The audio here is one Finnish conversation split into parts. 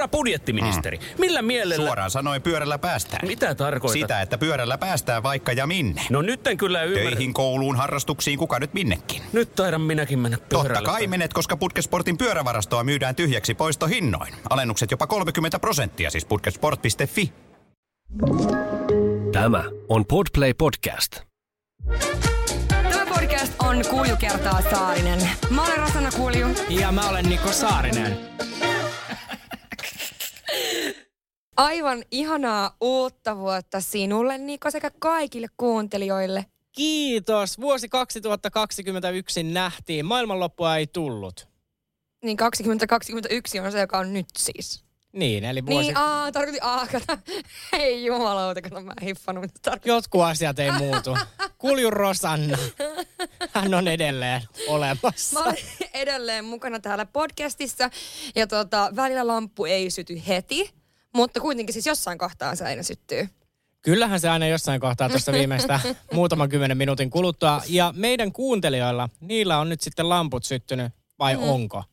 Herra budjettiministeri, mm. millä mielellä... Suoraan sanoen pyörällä päästään. Mitä tarkoitat? Sitä, että pyörällä päästään vaikka ja minne. No nyt en kyllä ymmärrä. Töihin, kouluun, harrastuksiin, kuka nyt minnekin. Nyt taidan minäkin mennä pyörällä. Totta kai menet, koska Putkesportin pyörävarastoa myydään tyhjäksi poistohinnoin. Alennukset jopa 30 prosenttia, siis putkesport.fi. Tämä on Podplay Podcast. Tämä podcast on Kulju kertaa Saarinen. Mä olen Rosanna Kulju. Ja mä olen Niko Saarinen. Aivan ihanaa uutta vuotta sinulle, Niko, sekä kaikille kuuntelijoille. Kiitos. Vuosi 2021 nähtiin. Maailmanloppua ei tullut. Niin 2021 on se, joka on nyt siis. Niin, eli vuosi... Niin, aa, tarkoitin, aa, kato. Ei jumalauta, kato, mä en hiffannut, mitä tarkoitin. Jotkut asiat ei muutu. Kulju Rosanna. Hän on edelleen olemassa. Mä olen edelleen mukana täällä podcastissa ja tota, välillä lamppu ei syty heti, mutta kuitenkin siis jossain kohtaa se aina syttyy. Kyllähän se aina jossain kohtaa tuossa viimeistä muutaman kymmenen minuutin kuluttua. Ja meidän kuuntelijoilla, niillä on nyt sitten lamput syttynyt, vai mm. onko?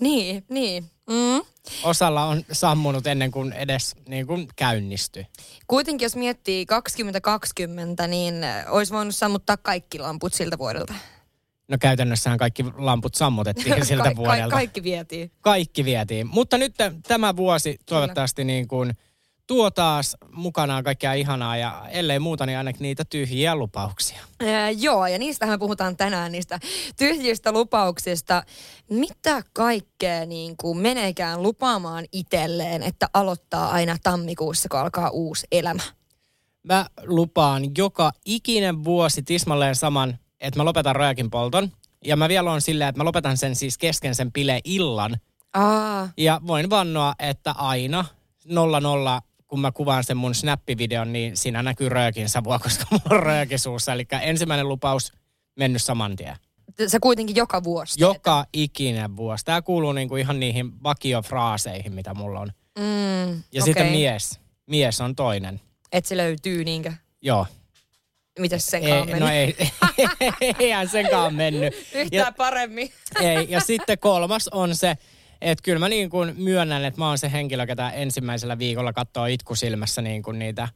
Niin, niin. Mm. Osalla on sammunut ennen kuin edes niin kuin käynnistyi. Kuitenkin jos miettii 2020, niin olisi voinut sammuttaa kaikki lamput siltä vuodelta. No käytännössähän kaikki lamput sammutettiin siltä Ka- vuodelta. Ka- kaikki vietiin. Kaikki vietiin. Mutta nyt tämä vuosi toivottavasti niin kuin tuo taas mukanaan kaikkea ihanaa ja ellei muuta, niin ainakin niitä tyhjiä lupauksia. Ää, joo, ja niistähän puhutaan tänään, niistä tyhjistä lupauksista. Mitä kaikkea niin kuin meneekään lupaamaan itselleen, että aloittaa aina tammikuussa, kun alkaa uusi elämä? Mä lupaan joka ikinen vuosi tismalleen saman, että mä lopetan rojakin polton. Ja mä vielä on silleen, että mä lopetan sen siis kesken sen bile illan. Aa, Ja voin vannoa, että aina 00 kun mä kuvaan sen mun snappivideon, niin siinä näkyy röökin savua, koska mulla on rööki suussa. Eli ensimmäinen lupaus mennyt saman tien. se kuitenkin joka vuosi. Joka ikinen vuosi. Tämä kuuluu niinku ihan niihin vakiofraaseihin, mitä mulla on. Mm, Ja okei. sitten mies. Mies on toinen. Että se löytyy niinkö? Joo. Mitäs sen Ei, no ei, eihän senkaan mennyt. Yhtään Ja, paremmin. ei, ja sitten kolmas on se, että kyllä mä niin kuin myönnän, että mä oon se henkilö, ketä ensimmäisellä viikolla katsoo itkusilmässä niin kuin niitä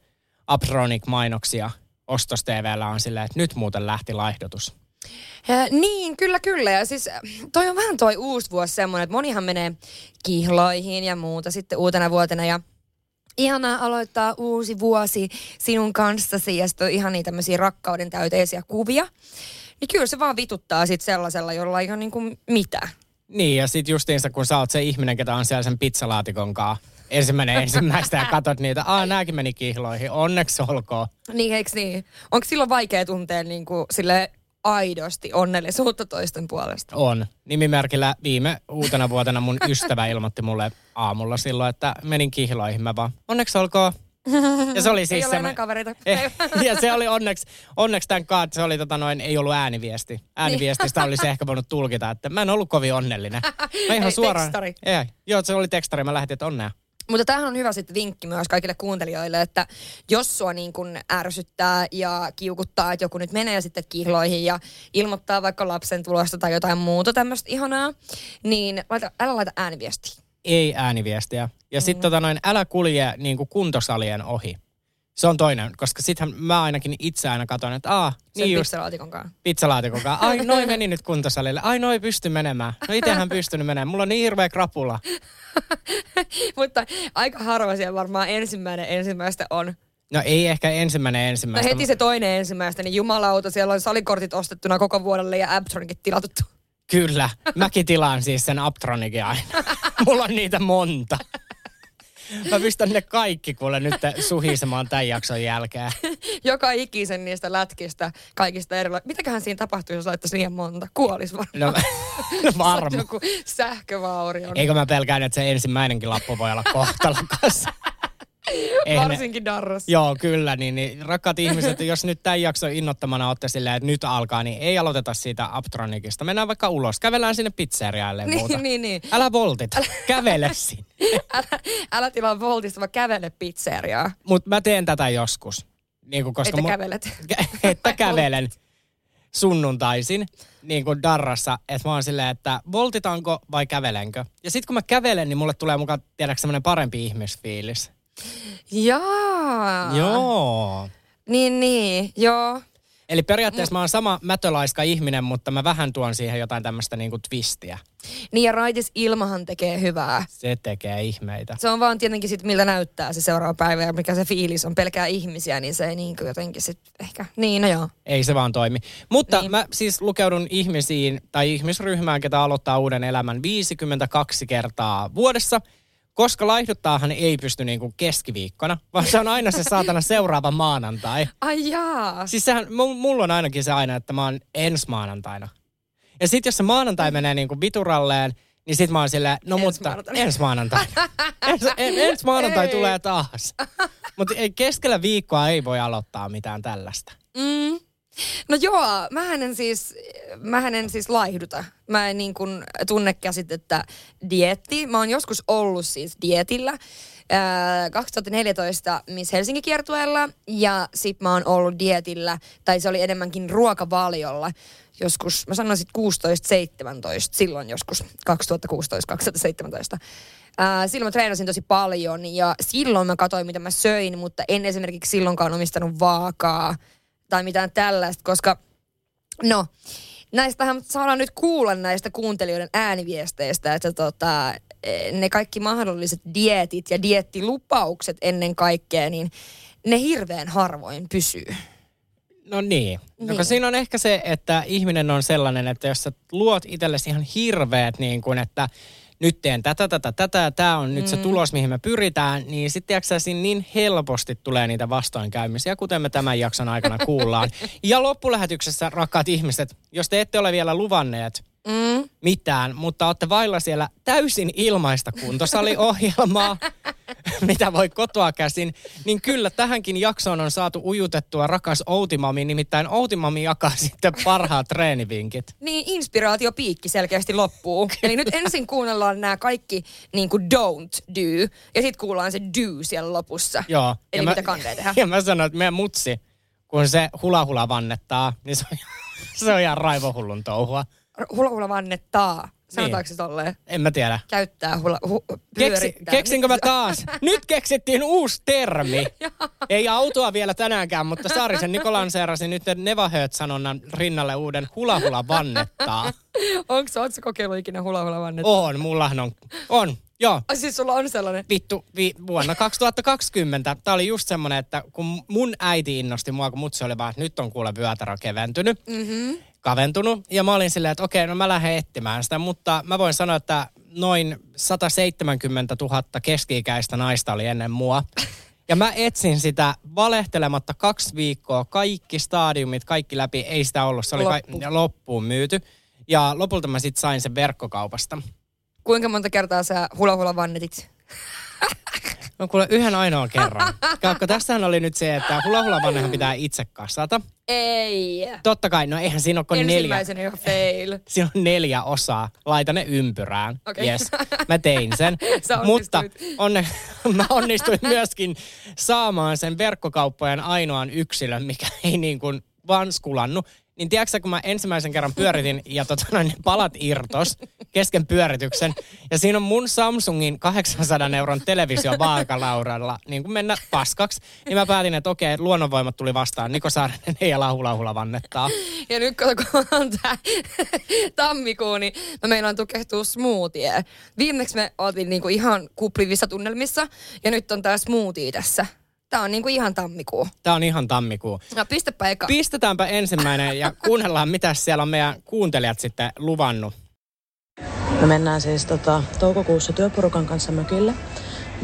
Apronic-mainoksia ostos TVllä on silleen, että nyt muuten lähti laihdotus. Ja, niin, kyllä, kyllä. Ja siis äh, toi on vähän toi uusi vuosi semmoinen, että monihan menee kihloihin ja muuta sitten uutena vuotena. Ja ihanaa aloittaa uusi vuosi sinun kanssasi ja sitten on ihan niitä tämmöisiä rakkauden täyteisiä kuvia. Niin kyllä se vaan vituttaa sitten sellaisella, jolla ei ihan niin kuin mitään. Niin, ja sitten justiinsa, kun sä oot se ihminen, ketä on siellä sen pizzalaatikon kanssa ensimmäinen ensimmäistä ja katot niitä, aa, nääkin meni kihloihin, onneksi olkoon. Niin, eikö niin? Onko silloin vaikea tuntea niin kuin sille aidosti onnellisuutta toisten puolesta? On. Nimimerkillä viime uutena vuotena mun ystävä ilmoitti mulle aamulla silloin, että menin kihloihin. Mä vaan, onneksi olkoon. Ja se oli siis ei enää kavereita. Eh, ja se oli onneksi, onneksi tämän kaat, se oli tota noin, ei ollut ääniviesti. Ääniviestistä olisi ehkä voinut tulkita, että mä en ollut kovin onnellinen. Mä ihan Ei, suoraan. tekstari. Ei, joo, se oli tekstari, mä lähetin, että onnea. Mutta tämähän on hyvä sitten vinkki myös kaikille kuuntelijoille, että jos sua niin kun ärsyttää ja kiukuttaa, että joku nyt menee sitten kihloihin ja ilmoittaa vaikka lapsen tulosta tai jotain muuta tämmöistä ihanaa, niin laita, älä laita ääniviestiä. Ei ääniviestiä. Ja Mm. sitten tota noin, älä kulje niin kuin kuntosalien ohi. Se on toinen, koska sittenhän mä ainakin itse aina katson, että aa, Sen niin just pizzalaatikon kanssa. pizzalaatikon kanssa. Ai, noi meni nyt kuntosalille. Ai, noi pysty menemään. No itehän pystynyt menemään. Mulla on niin hirveä krapula. Mutta aika harva siellä varmaan ensimmäinen ensimmäistä on. No ei ehkä ensimmäinen No ensimmäistä. heti se toinen ensimmäistä, niin jumalauta, siellä on salikortit ostettuna koko vuodelle ja Abtronicit tilattu. Kyllä. Mäkin tilaan siis sen Aptronikin aina. Mulla on niitä monta. Mä pistän ne kaikki kuule nyt suhisemaan tämän jakson jälkeen. Joka ikisen niistä lätkistä, kaikista erilaisista. Mitäköhän siinä tapahtuu, jos laittaisi liian monta? Kuolis varmaan. No, no varma. Joku sähkövaurio. Eikö mä pelkään, että se ensimmäinenkin lappu voi olla kohtalokas? Eihän ne- Varsinkin darras. Joo, kyllä. Niin, niin rakkaat ihmiset, jos nyt tämän jakson innottamana olette silleen, että nyt alkaa, niin ei aloiteta siitä Aptronikista. Mennään vaikka ulos. Kävellään sinne pizzeriaille ja muuta. Niin, niin, niin. Älä voltita. Kävele sinne. Älä, älä tilaa voltista, vaan kävele pizzeriaa. Mutta mä teen tätä joskus. Niin kuin, koska Että mu- kävelet. että kävelen. sunnuntaisin niin kuin darrassa, että mä oon silleen, että voltitaanko vai kävelenkö. Ja sitten kun mä kävelen, niin mulle tulee mukaan, semmoinen parempi ihmisfiilis. Jaa. Joo. Niin, niin, joo. Eli periaatteessa mä oon sama mätölaiska ihminen, mutta mä vähän tuon siihen jotain tämmöistä niinku twistiä. Niin ja raitis ilmahan tekee hyvää. Se tekee ihmeitä. Se on vaan tietenkin sit, miltä näyttää se seuraava päivä ja mikä se fiilis on. Pelkää ihmisiä, niin se ei niin kuin jotenkin sit ehkä... Niin, no joo. Ei se vaan toimi. Mutta. Niin. mä siis lukeudun ihmisiin tai ihmisryhmään, ketä aloittaa uuden elämän 52 kertaa vuodessa. Koska laihduttaahan ei pysty niinku keskiviikkona, vaan se on aina se saatana seuraava maanantai. Ai jaa. Siis sehän, mu- mulla on ainakin se aina, että mä oon ensi maanantaina. Ja sit jos se maanantai menee niinku vituralleen, niin sit mä oon silleen, no Ensi mutta maanantaina. ensi maanantaina. ens, en, ensi maanantai Ei. tulee taas. Mutta keskellä viikkoa ei voi aloittaa mitään tällaista. Mm. No joo, mähän en siis, mähän en siis laihduta. Mä en niin kuin tunne käsitettä dietti. Mä oon joskus ollut siis dietillä. Ää, 2014 Miss Helsingin kiertueella ja sit mä oon ollut dietillä, tai se oli enemmänkin ruokavaliolla joskus, mä sanoisin 16-17, silloin joskus 2016-2017. Ää, silloin mä treenasin tosi paljon ja silloin mä katsoin, mitä mä söin, mutta en esimerkiksi silloinkaan omistanut vaakaa tai mitään tällaista, koska no, näistähän saadaan nyt kuulla näistä kuuntelijoiden ääniviesteistä, että tota, eh, ne kaikki mahdolliset dietit ja diettilupaukset ennen kaikkea, niin ne hirveän harvoin pysyy. No niin. No, Niin. kun siinä on ehkä se, että ihminen on sellainen, että jos sä luot itsellesi ihan hirveät niin kuin, että nyt teen tätä, tätä, tätä, ja tämä on nyt Mm. se tulos, mihin me pyritään, niin sitten siinä niin helposti tulee niitä vastoinkäymisiä, kuten me tämän jakson aikana kuullaan. ja loppulähetyksessä, rakkaat ihmiset, jos te ette ole vielä luvanneet Mm. mitään, mutta olette vailla siellä täysin ilmaista kuntosaliohjelmaa, mitä voi kotoa käsin, niin kyllä tähänkin jaksoon on saatu ujutettua rakas Outimami, nimittäin Outimami jakaa sitten parhaat treenivinkit. Niin inspiraatiopiikki selkeästi loppuu. Eli nyt ensin kuunnellaan nämä kaikki niin kuin don't do, ja sitten kuullaan se do siellä lopussa. Joo. Eli ja mitä kannattaa tehdä. Ja mä sanoin, että meidän mutsi, kun se hula hula vannettaa, niin se on, se on ihan raivohullun touhua. Hula hula vannettaa. Sanotaanko se tolleen? En mä tiedä. Käyttää hula, hu, Keksi, keksinkö mä taas? Nyt keksittiin uusi termi. Ei autoa vielä tänäänkään, mutta Saarisen Niko lanseerasi nyt Neva sanonnan rinnalle uuden hula hula vannettaa. Onko se, ootko kokeillut ikinä hula hula vannetta? On, mullahan on. On, joo. Ai siis sulla on sellainen. Vittu, vi, vuonna 2020. Tämä oli just semmoinen, että kun mun äiti innosti mua, kun mutsi oli vaan, että nyt on kuule vyötärö keventynyt. Mm-hmm. Kaventunut. Ja mä olin silleen, että okei, no mä lähden etsimään sitä, mutta mä voin sanoa, että noin 170 000 keski-ikäistä naista oli ennen mua. Ja mä etsin sitä valehtelematta kaksi viikkoa, kaikki stadiumit, kaikki läpi, ei sitä ollut, se oli Loppu. Ka- loppuun myyty. Ja lopulta mä sitten sain sen verkkokaupasta. Kuinka monta kertaa sä hula hula vannetit? No kuule yhden ainoan kerran. Kaukko, tässähän oli nyt se, että hula hula vannehan pitää itse kasata. Ei. Totta kai, no eihän siinä ole kuin neljä. Ensimmäisenä jo fail. Siinä on neljä osaa. Laita ne ympyrään. Okei. Yes. Mä tein sen. Mutta onne, mä onnistuin myöskin saamaan sen verkkokauppojen ainoan yksilön, mikä ei niin kuin vaan skulannut. Niin tiedätkö kun mä ensimmäisen kerran pyöritin ja tota, noin, palat irtos kesken pyörityksen. Ja siinä on mun Samsungin 800 euron televisio vaakalauralla niin kuin mennä paskaksi. Niin mä päätin, että okei, luonnonvoimat tuli vastaan. Niko Saarinen ei ala hula hula vannettaa. Ja nyt kun on tää tammikuu, niin mä meinaan tukehtua smoothie. Viimeksi me oltiin niinku ihan kuplivissa tunnelmissa ja nyt on tää smoothie tässä. Tää on niinku ihan tammikuu. Tää on ihan tammikuu. No pistäpä eka. Pistetäänpä ensimmäinen ja kuunnellaan, mitä siellä on meidän kuuntelijat sitten luvannut. Me mennään siis tota, toukokuussa työporukan kanssa mökille.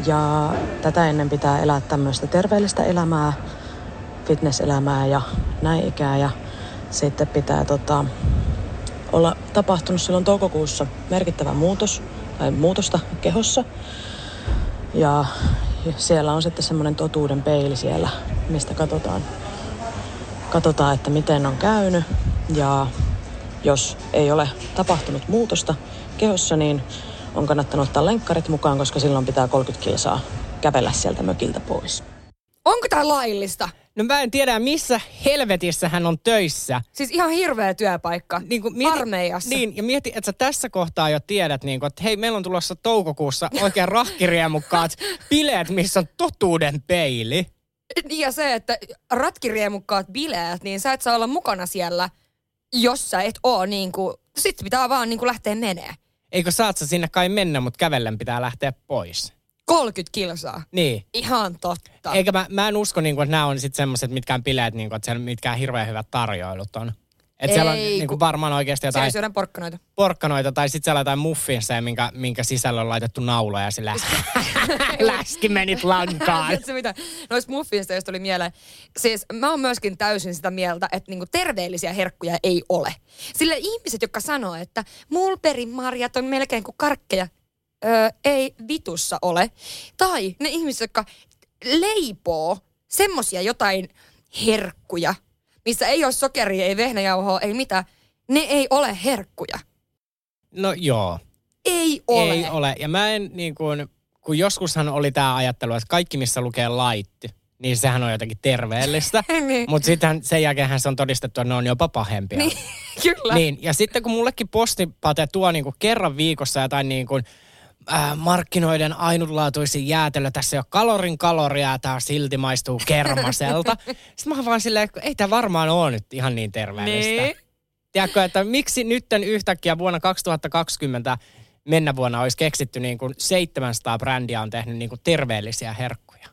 Ja tätä ennen pitää elää tämmöistä terveellistä elämää, fitnesselämää ja näin ikää. Ja sitten pitää tota, olla tapahtunut silloin toukokuussa merkittävä muutos tai muutosta kehossa. Ja siellä on sitten semmoinen totuuden peili siellä, mistä katsotaan, katsotaan, että miten on käynyt. Ja jos ei ole tapahtunut muutosta kehossa, niin on kannattanut ottaa lenkkarit mukaan, koska silloin pitää 30 kilsaa kävellä sieltä mökiltä pois. Onko tää laillista? No mä en tiedä, missä helvetissä hän on töissä. Siis ihan hirveä työpaikka. Niin kuin mieti, Armeijassa. Niin, ja mieti, että sä tässä kohtaa jo tiedät, niin kuin, että hei, meillä on tulossa toukokuussa oikein rahkiriemukkaat bileet, missä on totuuden peili. Niin ja se, että ratkiriemukkaat bileet, niin sä et saa olla mukana siellä, jos sä et oo niin kuin, sit pitää vaan niin kuin lähteä menee. Eikö saat sä sinne kai mennä, mutta kävellen pitää lähteä pois. 30 kilsaa. Niin. Ihan totta. Eikä mä, mä en usko, niin kuin, että nämä on sitten semmoiset mitkään bileet, niin kuin, että siellä mitkään hirveän hyvät tarjoilut on. Että siellä on niin kuin, varmaan oikeasti Siellä jotain syödään porkkanoita. porkkanoita tai sitten siellä jotain muffinseja, minkä, minkä sisällä on laitettu nauloja sillä läski menit lankaan. Tiedätkö mitä? Noista muffinista, joista tuli mieleen. Siis mä oon myöskin täysin sitä mieltä, että niinku terveellisiä herkkuja ei ole. Sillä ihmiset, jotka sanoo, että mulberin marjat on melkein kuin karkkeja, öö, ei vitussa ole. Tai ne ihmiset, jotka leipoo semmosia jotain herkkuja, missä ei ole sokeria, ei vehnäjauhoa, ei mitään. Ne ei ole herkkuja. No joo, Ei ole. ei ole. Ja mä en niin kuin, kun joskushan oli tämä ajattelu, että kaikki missä lukee laitti, niin sehän on jotenkin terveellistä. Niin. Mutta sitten sen jälkeen se on todistettu, että ne on jopa pahempia. Niin, kyllä. Niin, ja sitten kun mullekin postipate tuo niinku kerran viikossa jotain niinku, ää, markkinoiden ainutlaatuisin jäätelö, tässä ei ole kalorin kaloria, tämä silti maistuu kermaselta. sitten mä vaan silleen, että ei tämä varmaan ole nyt ihan niin terveellistä. Niin. Tiedätkö, että miksi nytten yhtäkkiä vuonna 2020 mennä vuonna olisi keksitty niin kuin 700 brändiä on tehnyt niin kuin terveellisiä herkkuja.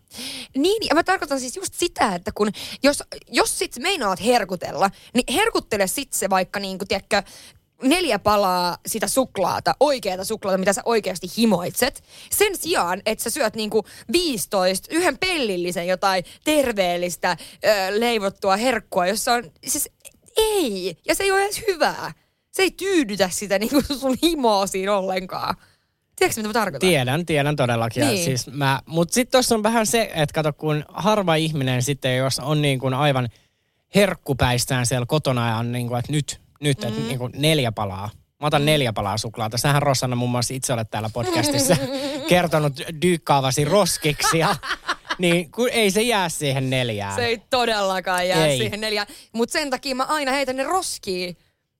Niin, ja mä tarkoitan siis just sitä, että kun, jos, jos sit meinaat herkutella, niin herkuttele sit se vaikka niin kuin, tiedätkö, neljä palaa sitä suklaata, oikeata suklaata, mitä sä oikeasti himoitset. Sen sijaan, että sä syöt niinku 15, yhden pellillisen jotain terveellistä ö, leivottua herkkua, jossa on, siis ei, ja se ei ole edes hyvää. Se ei tyydytä sitä niinku sun himoa siinä ollenkaan. Tiedätkö mitä mä tarkoitan? Tiedän, tiedän todellakin. Niin. Siis mä, mutta sitten tuossa on vähän se, että kato, kun harva ihminen sitten, jos on niin kuin aivan herkkupäistään siellä kotona ja on niin kuin, että nyt, nyt mm. että niin kuin neljä palaa. Mä otan neljä palaa suklaata. Sähän Rosanna muun muassa itse olet täällä podcastissa kertonut dyykkaavasi roskiksia. niin kun ei se jää siihen neljään. Se ei todellakaan jää Ei. siihen neljään. Mutta sen takia mä aina heitän ne roskiin.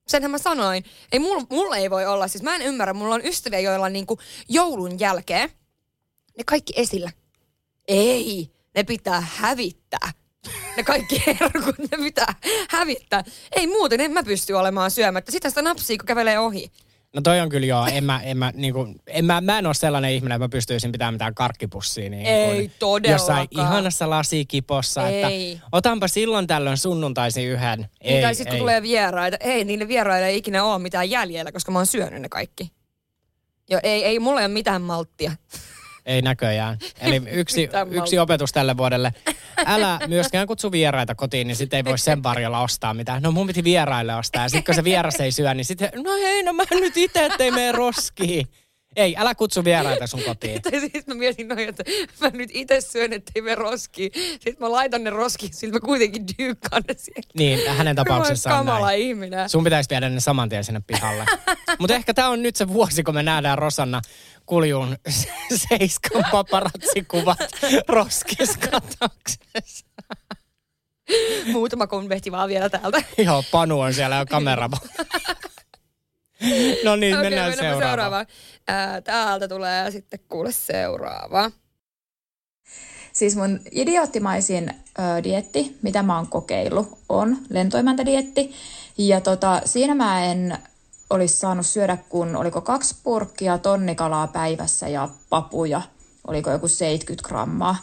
Senhän mä sanoin. Ei mulla mul ei voi olla, siis mä en ymmärrä, mulla on ystäviä, joilla on niinku joulun jälkeen ne kaikki esillä. Ei, ne pitää hävittää. Ne kaikki herkut, ne pitää hävittää. Ei muuten, en mä pysty olemaan syömättä. Sitä sitä napsia, kun kävelee ohi. No toi on kyllä joo. En mä, en mä, niin kuin, en mä, mä en ole sellainen ihminen, että mä pystyisin pitämään mitään karkkipussia. Niin Ei kuin todellakaan. Jossain ihanassa lasikipossa. Ei. Että otanpa silloin tällöin sunnuntaisin yhden. Ei, Ei, tai sitten kun ei. tulee vieraita, ei, niille vieraille ei ikinä ole mitään jäljellä, koska mä oon syönyt ne kaikki. Jo, ei, ei mulla ei ole mitään malttia. Ei näköjään. Eli yksi, yksi opetus tälle vuodelle. Älä myöskään kutsu vieraita kotiin, niin sitten ei voi sen varjolla ostaa mitään. No mun piti vieraille ostaa. Ja sitten kun se vieras ei syö, niin sitten, no hei, no mä nyt itse, ettei mene roskiin. Ei, älä kutsu vieraita sun kotiin. Tai siis mä mietin noin, että mä nyt itse syön, ettei me roskiin. Sitten mä laitan ne roskiin, sillä mä kuitenkin dyykkaan ne siellä. Niin, hänen tapauksessaan Kamala näin. ihminen. Sun pitäisi viedä ne saman tien sinne pihalle. Mutta ehkä tämä on nyt se vuosi, kun me nähdään Rosanna Kuljun seiskan paparatsikuvat roskiskatoksessa. Muutama konvehti vaan vielä täältä. Joo, Panu on siellä jo kamera. no niin, Okei, mennään seuraavaan. seuraavaan. Ää, täältä tulee sitten kuule seuraava. Siis mun idioottimaisin ö, dietti, mitä mä oon kokeillut, on lentoimäntädietti. Ja tota, siinä mä en olisi saanut syödä, kun oliko kaksi purkkia tonnikalaa päivässä ja papuja, oliko joku 70 grammaa.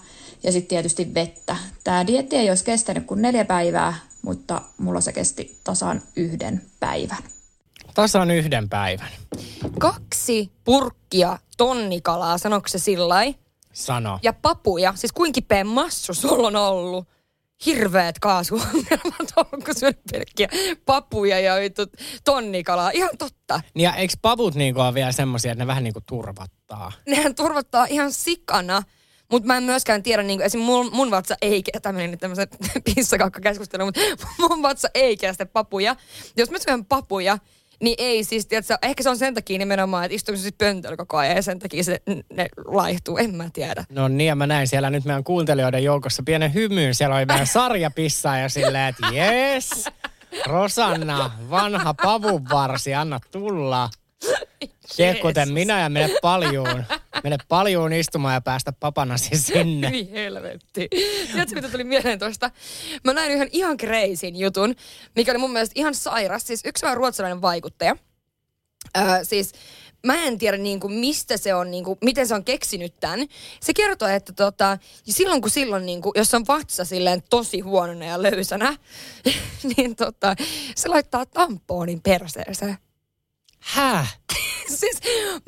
Ja sitten tietysti vettä. Tämä dietti ei olisi kestänyt kuin neljä päivää, mutta mulla se kesti tasan yhden päivän. Tasan yhden päivän. Kaksi purkkia tonnikalaa, sanoiko se sillä? Sano. Ja papuja, siis kuinka kipeä massu sulla on ollut? Hirveät kaasuongelmat on, kun syönyt pelkkiä papuja ja tonnikalaa. Ihan totta. Niin Ja eikö pavut niinku ole vielä semmosia, että ne vähän niinku turvattaa? Nehän turvattaa ihan sikana. Mutta mä en myöskään tiedä, niin esim. Mun, mun vatsa ei kestä, tämä meni nyt tämmöisen pissakakka-keskustelu, mutta mun vatsa ei kestä papuja. Jos mä syön papuja, Niin ei siis, tiedätkö, ehkä se on sen takia nimenomaan, että istuuko se sitten pöntöllä koko ajan ja sen takia se, ne laihtuu, en mä tiedä. No niin, ja mä näin siellä nyt meidän kuuntelijoiden joukossa pienen hymyyn. Siellä oli meidän sarjapissa ja silleen, että jes, Rosanna, vanha pavunvarsi, anna tulla. Tee kuten minä ja mene paljuun. Mene paljuun istumaan ja päästä papanasi sinne. Niin helvetti. Tiedätkö, mitä tuli mieleen tuosta? Mä näin yhden ihan kreisin jutun, mikä oli mun mielestä ihan sairas. Siis yksi vähän ruotsalainen vaikuttaja. Öö, siis mä en tiedä niin kuin, mistä se on, niin kuin, miten se on keksinyt tämän. Se kertoo, että tota, silloin kun silloin, niin kuin, jos on vatsa silleen tosi huonona ja löysänä, niin tota, se laittaa tampoonin perseeseen. Häh? siis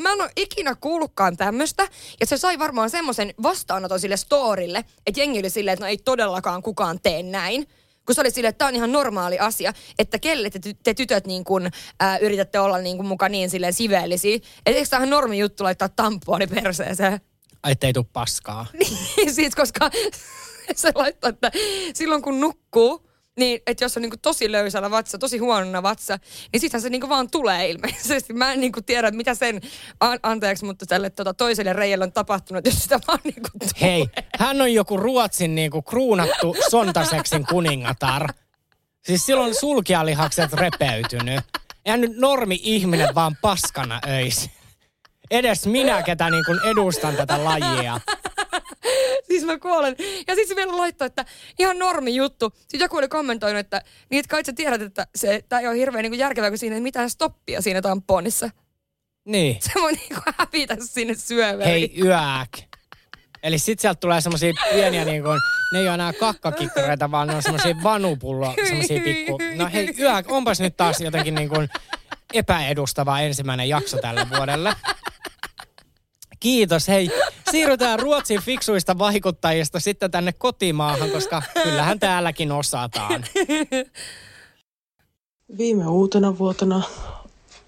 mä en ole ikinä kuullutkaan tämmöstä. Ja se sai varmaan semmoisen vastaanoton sille storille, että jengi oli silleen, että no ei todellakaan kukaan tee näin. Kun se oli silleen, että tämä on ihan normaali asia, että kelle te, ty- te tytöt niin kun, ää, yritätte olla niin kun, muka niin silleen siveellisiä. Että eikö tämä normi juttu laittaa tampooni perseeseen? Ai ettei tuu paskaa. Niin, siis koska se laittaa, että silloin kun nukkuu, niin, että jos on niinku tosi löysällä vatsa, tosi huonona vatsa, niin sittenhän se niinku vaan tulee ilmeisesti. Mä en niinku tiedä, mitä sen, an- anteeksi, mutta tälle tota, toiselle reijälle on tapahtunut, jos sitä vaan niinku tulee. Hei, hän on joku Ruotsin niinku kruunattu sontaseksin kuningatar. Siis silloin sulkialihakset repeytynyt. Eihän nyt normi-ihminen vaan paskana öis. Edes minä, ketä niin kuin edustan tätä lajia. Siis mä kuolen. Ja sitten se vielä laittoi, että ihan normi juttu. Sitten joku oli kommentoinut, että niin et kai sä tiedät, että se, tää ei ole hirveän niinku järkevää, kun siinä ei mitään stoppia siinä tamponissa. Niin. Se voi niinku hävitä sinne syövään. Hei, yääk. Eli sit sieltä tulee semmosia pieniä niin kuin, ne ei ole enää kakkakikkareita, vaan ne on semmosia vanupullo, semmosia pikku. No hei, yääk, onpas nyt taas jotenkin niin kuin epäedustava ensimmäinen jakso tälle vuodelle. Kiitos, hei. Siirrytään Ruotsin fiksuista vaikuttajista sitten tänne kotimaahan, koska kyllähän täälläkin osataan. Viime uutena vuotena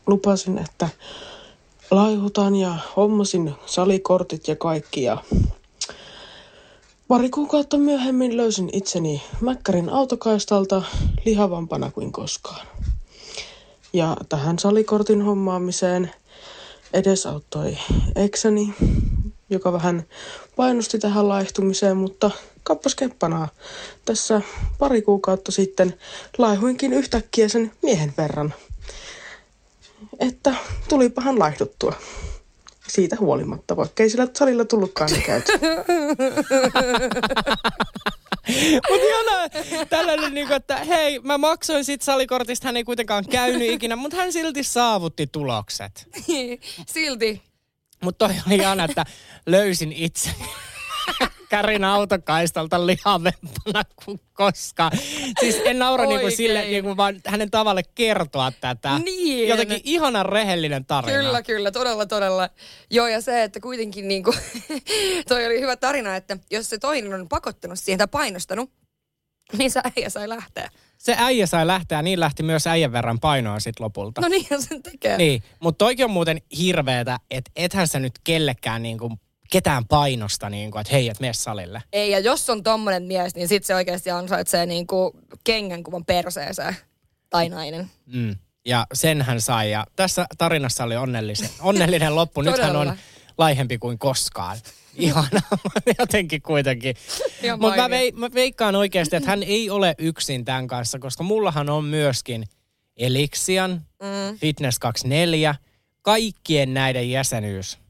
lupasin, että laihutan ja hommasin salikortit ja kaikki. Ja pari kuukautta myöhemmin löysin itseni Mäkkärin autokaistalta lihavampana kuin koskaan. Ja tähän salikortin hommaamiseen edesauttoi ekseni, joka vähän painosti tähän laihtumiseen, mutta kappas keppanaa. Tässä pari kuukautta sitten laihuinkin yhtäkkiä sen miehen verran. Että tulipahan laihduttua. Siitä huolimatta, vaikka ei sillä salilla tullutkaan käyty. Mutta ihanaa tällainen, niin kuin, että hei, mä maksoin sit salikortista, hän ei kuitenkaan käynyt ikinä, mutta hän silti saavutti tulokset. Silti. Mutta toi oli ihana, että löysin itse Kärin autokaistalta lihavempana kuin koskaan. Siis en naura niinku sille, niinku vaan hänen tavalle kertoa tätä. Niin. Jotenkin ihanan rehellinen tarina. Kyllä, kyllä, todella, todella. Joo, ja se, että kuitenkin niin kuin, toi oli hyvä tarina, että jos se toinen on pakottanut siihen tai painostanut, niin se äijä sai lähteä. Se äijä sai lähteä, niin lähti myös äijän verran painoa sit lopulta. No niinhän sen tekee. Niin, mutta toikin on muuten hirveetä, että ethän sä nyt kellekään niinku ketään painosta, niinku, että hei, et mene salille. Ei, ja jos on tommonen mies, niin sit se oikeasti ansaitsee niinku kengän kuvan perseeseen. Tai nainen. Mm. Ja sen hän sai. Ja tässä tarinassa oli onnellisen, onnellinen loppu. Nyt hän on laihempi kuin koskaan. Ihana, jotenkin kuitenkin. Ihan Mutta mä, vei, mä veikkaan oikeasti, että hän ei ole yksin tämän kanssa, koska mullahan on myöskin Elixian, mm. Fitness 24, kaikkien näiden jäsenyys.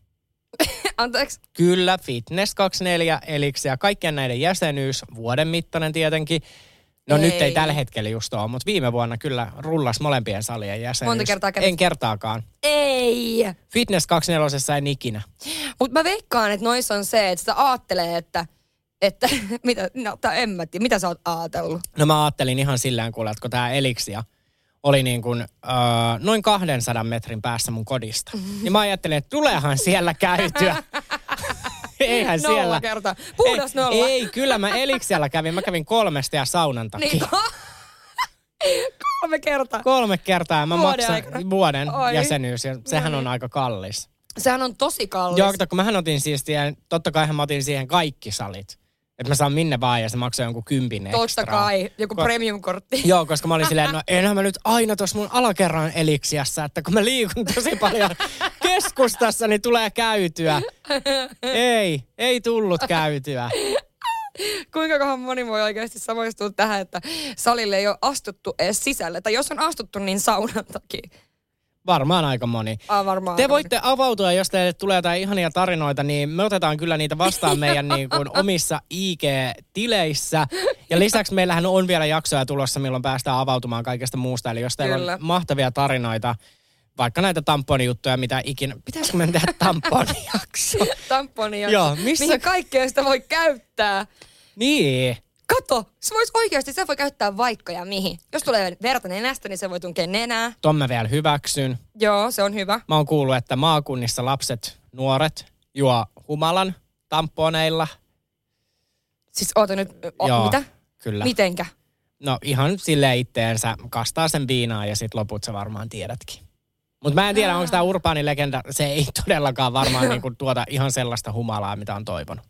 Anteeksi. Kyllä, Fitness 24, Elixia, kaikkien näiden jäsenyys, vuoden mittainen tietenkin. No Ei. nyt ei tällä hetkellä just ole, mutta viime vuonna kyllä rullas molempien salien jäsenyys. Monta kertaa kävit? En kertaakaan. Ei. Fitness 24 en ikinä. Mutta mä veikkaan, että noissa on se, että sitä aattelee, että, että mitä, no, tai en mä tiedä, mitä sä oot ajatellut? No mä ajattelin ihan sillään kuule, että kun tämä Elixia oli niin kuin, öö, noin 200 metrin päässä mun kodista. Niin mä ajattelin, että tuleehan siellä käytyä. Eihän Nolla siellä. kertaa. Puhdas ei, nolla. Ei, kyllä mä Elixialla kävin. Mä kävin kolmesta ja saunan takia. Niin, kolme kertaa. Kolme kertaa ja mä Vuoden maksan aikana. vuoden Ai. jäsenyys ja sehän No on niin. aika kallis. Sehän on tosi kallis. Joo, kun mähän otin siis siihen, totta kai mä otin siihen kaikki salit. Että mä saan minne vaan ja se maksaa jonkun kympin Totta ekstra. kai, joku Ko- premium-kortti. Joo, koska mä olin silleen, no enhän mä nyt aina tuossa mun alakerran eliksiassa, että kun mä liikun tosi paljon keskustassa, niin tulee käytyä. Ei, ei tullut käytyä. Kuinka kohan moni voi oikeasti samaistua tähän, että salille ei ole astuttu edes sisälle. Tai jos on astuttu, niin saunan takia. Varmaan aika moni. Ah, varmaan Te aika voitte avautua, jos teille tulee jotain ihania tarinoita, niin me otetaan kyllä niitä vastaan meidän niin kuin omissa IG-tileissä. Ja lisäksi meillähän on vielä jaksoja tulossa, milloin päästään avautumaan kaikesta muusta. Eli jos teillä Kyllä. on mahtavia tarinoita, vaikka näitä tamponijuttuja, mitä ikinä... Pitäisikö me tehdä tamponijakso? tamponia. Joo, missä- Mihin kaikkea sitä voi käyttää? niin. Kato, se voisi oikeasti, se voi käyttää vaikka ja mihin. Jos tulee verta nenästä, niin se voi tunkea nenää. Ton mä vielä hyväksyn. Joo, se on hyvä. Mä oon kuullut, että maakunnissa lapset, nuoret juo humalan tamponeilla. Siis oota nyt, o, Joo, mitä? Kyllä. Mitenkä? No ihan sille itteensä kastaa sen viinaa ja sit loput sä varmaan tiedätkin. Mutta mä en tiedä, onko tämä urbaani legenda, se ei todellakaan varmaan niinku tuota ihan sellaista humalaa, mitä on toivonut.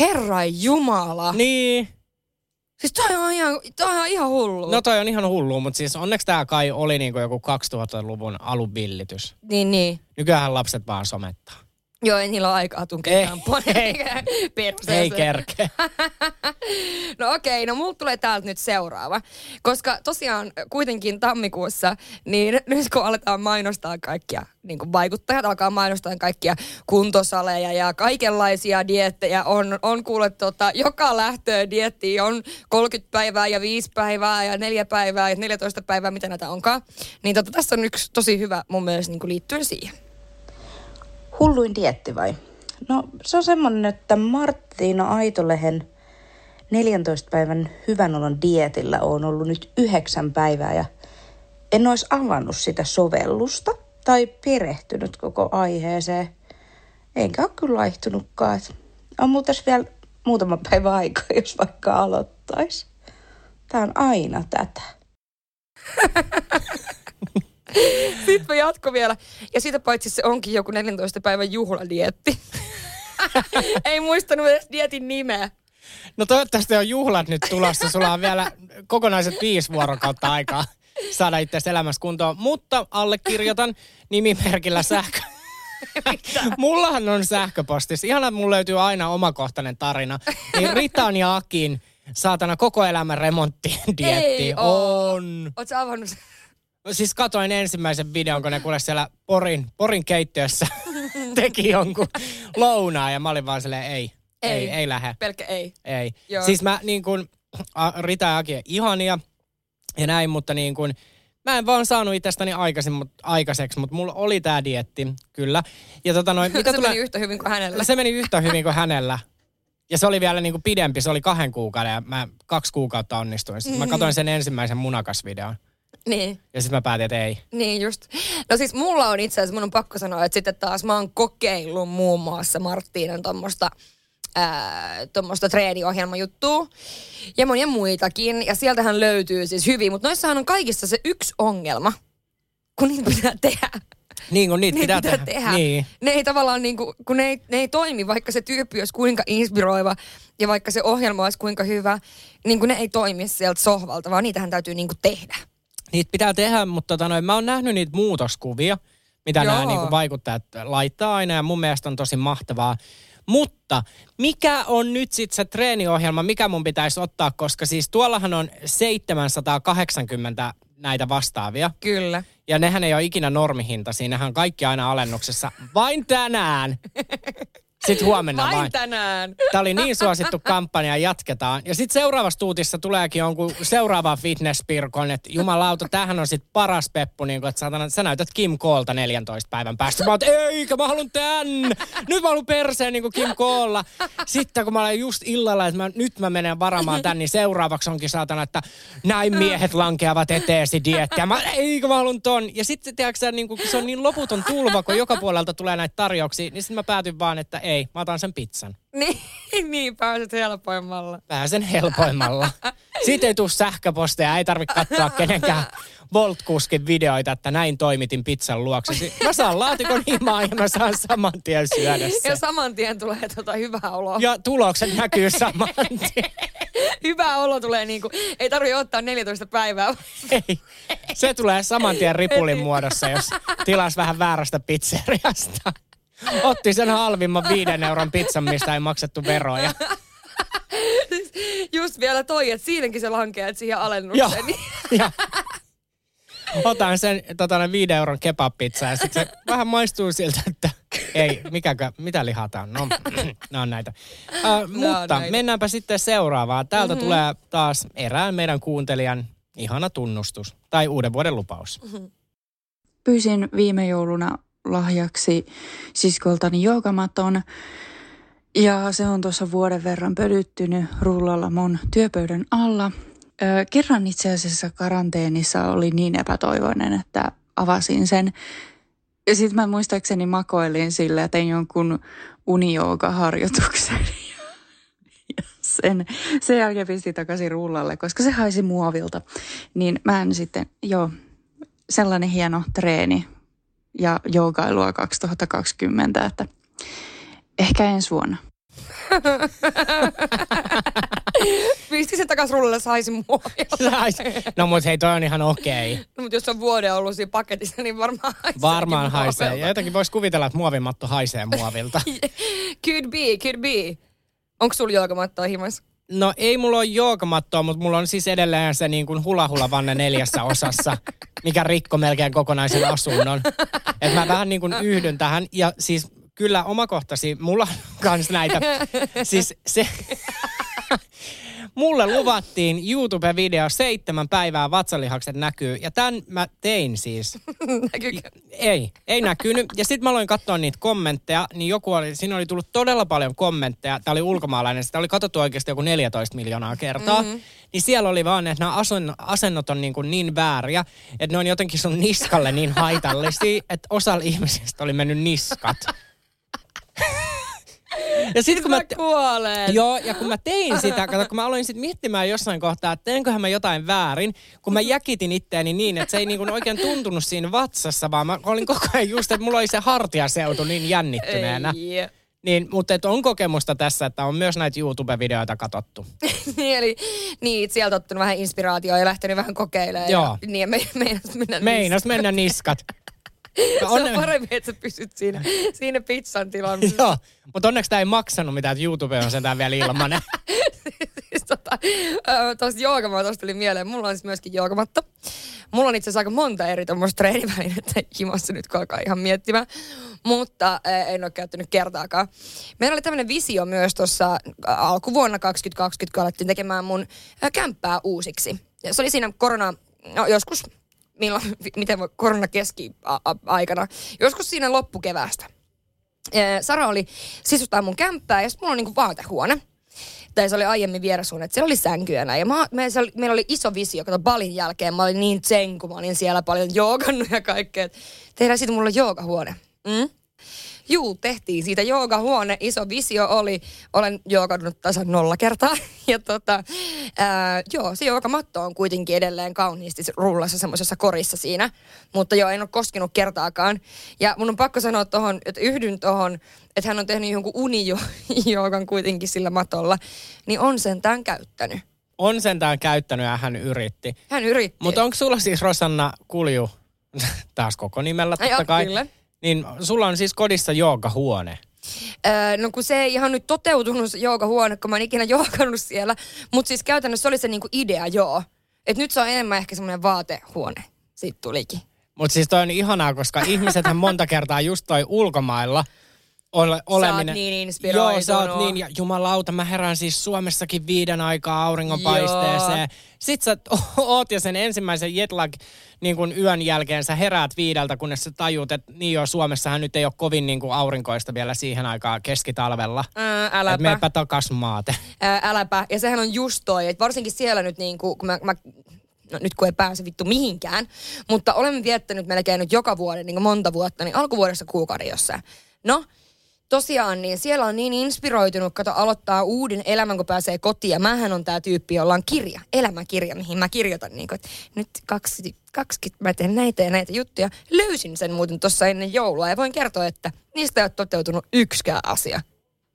Herra Jumala. Niin. Siis toi on ihan, toi on ihan hullu. No toi on ihan hullu, mutta siis onneksi tämä kai oli niinku joku 2000-luvun alun villitys. Niin, niin. Nykyään lapset vaan somettaa. Joo, ei niillä ole aikaa Ei, tunkea tamponia. ei. Perseeseen. Ei kerke. No okei, no mulla tulee täältä nyt seuraava. Koska tosiaan kuitenkin tammikuussa, niin nyt kun aletaan mainostaa kaikkia, niin kuin vaikuttajat alkaa mainostaa kaikkia kuntosaleja ja kaikenlaisia diettejä. On, on kuule tota, joka lähtöön dietti on 30 päivää ja 5 päivää ja 4 päivää ja 14 päivää, mitä näitä onkaan. Niin tota, tässä on yksi tosi hyvä mun mielestä niin kuin liittyen siihen. Hulluin dietti vai? No se on semmonen, että Marttiina Aitolehen 14 päivän hyvän olon dietillä on ollut nyt yhdeksän päivää ja en olisi avannut sitä sovellusta tai perehtynyt koko aiheeseen. Enkä ole kyllä laihtunutkaan. On muuten tässä vielä muutama päivä aikaa, jos vaikka aloittaisi. Tää on aina tätä. Sitten mä jatko vielä. Ja siitä paitsi se onkin joku 14 päivän juhladietti. Ei muistanut edes dietin nimeä. No toivottavasti on juhlat nyt tulossa. Sulla on vielä kokonaiset viisi vuorokautta aikaa saada itse elämässä kuntoon. Mutta allekirjoitan nimimerkillä sähkö. Mullahan on sähköpostissa. Ihana, mulla löytyy aina omakohtainen tarina. Niin Ritan ja Akin saatana koko elämän remonttidietti Ei oo. on. Sä avannut? Siis katoin ensimmäisen videon, kun ne kuule siellä Porin, Porin keittiössä teki jonkun lounaa ja mä olin vaan silleen, ei, ei, ei, ei lähde. Pelkkä ei. Ei. Joo. Siis mä niin kuin, Rita ja Aki ihania ja näin, mutta niin kuin, mä en vaan saanut itsestäni aikaisin, mut, aikaiseksi, mutta mulla oli tää dietti, kyllä. Ja tota noin, mitä se tulee... meni yhtä hyvin kuin hänellä. Se meni yhtä hyvin kuin hänellä. Ja se oli vielä niin kuin pidempi, se oli kahden kuukauden ja mä kaksi kuukautta onnistuin. Sitten mä katsoin sen ensimmäisen munakasvideon Niin. ja sitten mä päätin, että ei. Niin just. No siis mulla on itse asiassa, mun on pakko sanoa, että sitten taas mä oon kokeillut muun muassa Marttiinan tuommoista tuommoista treeniohjelmajuttua ja monia muitakin. Ja sieltähän löytyy siis hyvin, mutta noissahan on kaikissa se yksi ongelma, kun niitä pitää tehdä. Niin kuin niitä Niitä pitää, pitää tehdä. Niin. Ne ei tavallaan niinku, kun ne ei, ne ei toimi, vaikka se tyyppi olisi kuinka inspiroiva ja vaikka se ohjelma olisi kuinka hyvä, niin kuin ne ei toimi sieltä sohvalta, vaan niitähän täytyy niinku tehdä. Niitä pitää tehdä, mutta tota noin, mä oon nähnyt niitä muutoskuvia, mitä Joo. nämä niin kuin vaikuttajat laittaa aina ja mun mielestä on tosi mahtavaa. Mutta mikä on nyt sitten se treeniohjelma, mikä mun pitäisi ottaa, koska siis tuollahan on 780 näitä vastaavia. Kyllä. Ja nehän ei ole ikinä normihinta, siinähän on kaikki aina alennuksessa. Vain tänään. Sitten huomenna Vain vain. tänään. Tämä oli niin suosittu kampanja, jatketaan. Ja sitten seuraavassa tuutissa tuleekin jonkun seuraava fitnesspirkon, että jumalauta, tämähän on sitten paras peppu, niin kun, että saatana, sä näytät Kim Koolta 14 päivän päästä. Mä oon, että eikä mä haluan tän. Nyt mä haluan perseen niin kuin Kim Koolla. Sitten kun mä olen just illalla, että mä, nyt mä menen varamaan tän, niin seuraavaksi onkin saatana, että näin miehet lankeavat eteesi diettiä. Mä, eikö mä haluan ton. Ja sitten tiedätkö niin kun se on niin loputon tulva, kun joka puolelta tulee näitä tarjouksia, niin sitten mä päätyn vaan, että ei. mä otan sen pizzan. Niin, niin pääset helpoimmalla. Pääsen helpoimmalla. Siitä ei tule sähköposteja, ei tarvitse katsoa kenenkään Volt-kuskin videoita, että näin toimitin pizzan luokse. Mä saan laatikon himaa ja mä saan saman tien syödä sen. Ja saman tien tulee tota hyvä olo. Ja tulokset näkyy saman tien. Hyvä olo tulee niinku, ei tarvitse ottaa 14 päivää. Ei. Se tulee saman tien ripulin muodossa, jos tilas vähän väärästä pizzeriasta. Otti sen halvimman viiden euron pizzan, mistä ei maksettu veroja. Just vielä toi, että siinäkin se lankeaa siihen Joo. alennukseen. Ja. Otan sen tota, viiden euron kebab-pizza ja sitten se vähän maistuu siltä, että ei, mikäkö, mitä lihataan? No, nämä on näitä. Äh, mutta näitä. mennäänpä sitten seuraavaan. Täältä mm-hmm. tulee taas erään meidän kuuntelijan ihana tunnustus tai uuden vuoden lupaus. Pyysin viime jouluna lahjaksi siskoltani joogamaton. Ja se on tuossa vuoden verran pölyttynyt rullalla mun työpöydän alla. Ö, kerran itse asiassa karanteenissa oli niin epätoivoinen, että avasin sen. Ja sitten mä muistaakseni makoilin sillä, että tein jonkun unijoogaharjoituksen. Ja sen, sen jälkeen pistin takaisin rullalle, koska se haisi muovilta. Niin mä en sitten, joo, sellainen hieno treeni ja joogailua 2020, että ehkä ensi vuonna. Pisti sen takas rullalle, saisi muovia. No mutta hei, toi on ihan okei. Okay. No, mutta jos on vuoden ollut siinä paketissa, niin varmaan haisee. Varmaan haisee. Ja jotenkin voisi kuvitella, että muovimatto haisee muovilta. Could be, could be. Onko sulla joogamattoa himas? No ei mulla ole joogamattoa, mutta mulla on siis edelleen se niin kuin hula hula vanne neljässä osassa, mikä rikko melkein kokonaisen asunnon. Et mä vähän niin kuin yhdyn tähän ja siis kyllä omakohtaisi, mulla on kans näitä, siis se, mulle luvattiin YouTube-video seitsemän päivää vatsalihakset näkyy ja tämän mä tein siis. Näkyykö? Ei, ei näkynyt. Ja sitten mä aloin katsoa niitä kommentteja, niin joku oli, siinä oli tullut todella paljon kommentteja. Tämä oli ulkomaalainen, sitä oli katsottu oikeasti joku 14 miljoonaa kertaa. Mm-hmm. Niin siellä oli vaan, että nämä asen, asennot on niin, kuin niin vääriä, että ne on jotenkin sun niskalle niin haitallisia, että osalla ihmisistä oli mennyt niskat. Ja sitten kun mä, Mä kuolen. Joo, ja kun mä tein sitä, kato, kun mä aloin sitten miettimään jossain kohtaa, että teenköhän mä jotain väärin, kun mä jäkitin itteeni niin, että se ei niinku oikein tuntunut siinä vatsassa, vaan mä olin koko ajan just, että mulla oli se hartiaseutu niin jännittyneenä. Ei. Niin, mutta et on kokemusta tässä, että on myös näitä YouTube-videoita katsottu. niin, eli niin, sieltä ottanut vähän inspiraatioa ja lähtenyt vähän kokeilemaan. Joo. Ja, niin, ja me, meinas mennä Meinas mennä niskat. Se On- parempi, että sä pysyt siinä, siinä pizzan tilanteessa. Joo, mutta onneksi tämä ei maksanut mitään, että YouTube on sentään vielä ilmanen. siis tota, tuosta joogamatosta tuli mieleen. Mulla on siis myöskin joogamatto. Mulla on itse asiassa aika monta eri tuommoista treenivälinettä himassa nyt, kun alkaa ihan miettimään. Mutta en ole käyttänyt kertaakaan. Meillä oli tämmöinen visio myös tuossa alkuvuonna 2020, kun alettiin tekemään mun ää, kämppää uusiksi. Ja se oli siinä korona, no joskus, milloin, miten korona keski-aikana, joskus siinä loppukeväästä. Ää, Sara oli sisustaa mun kämppää ja sitten mulla on niinku vaatehuone tai se oli aiemmin vierasuun, että siellä oli sänkyjä näin. Ja mä, me, se oli, meillä oli iso visio, kato balin jälkeen. Mä olin niin zen, kun mä olin siellä paljon joogannut ja kaikkea. Tehdään siitä mulle joogahuone. Mm? Juu, tehtiin siitä joogahuone. Iso visio oli, olen joogannut tasan nolla kertaa. Ja tota, ää, joo, se joogamatto on kuitenkin edelleen kauniisti rullassa semmoisessa korissa siinä. Mutta joo, en ole koskenut kertaakaan. Ja mun on pakko sanoa tohon, että yhdyn tohon, että hän on tehnyt jonkun unijoogan kuitenkin sillä matolla. Niin on sentään käyttänyt. On sentään käyttänyt ja hän yritti. Hän yritti. Mutta onko sulla siis Rosanna Kulju, taas koko nimellä totta Joo, kai, kyllä. Niin sulla on siis kodissa joogahuone. Öö, no kun se ei ihan nyt toteutunut joogahuone, kun mä en ikinä joogannut siellä. Mutta siis käytännössä oli se niinku idea, joo. Että nyt se on enemmän ehkä semmoinen vaatehuone. Siitä tulikin. Mutta siis toi on ihanaa, koska ihmisethän monta kertaa just toi ulkomailla ole, oleminen. niin inspiroitunut. Joo, sä oot niin, ja jumalauta, mä herään siis Suomessakin viiden aikaa auringonpaisteeseen. Joo. Sitten sä oot jo sen ensimmäisen jetlag niin kun yön jälkeen, sä heräät viideltä, kunnes sä tajuut, että niin joo, Suomessahan nyt ei ole kovin niin kuin aurinkoista vielä siihen aikaan keskitalvella. Ää, äläpä. meepä takas maate. Ää, äläpä. Ja sehän on just toi, että varsinkin siellä nyt niinku, kun mä, mä no nyt kun ei pääse vittu mihinkään, mutta olemme viettänyt melkein nyt joka vuoden niin monta vuotta, niin alkuvuodessa kuukauden jossain. No, tosiaan niin siellä on niin inspiroitunut, kato aloittaa uuden elämän, kun pääsee kotiin. Ja mähän on tämä tyyppi, jolla on kirja, elämäkirja, mihin mä kirjoitan niin että nyt 20, 20, mä teen näitä ja näitä juttuja. Löysin sen muuten tuossa ennen joulua ja voin kertoa, että niistä ei ole toteutunut yksikään asia.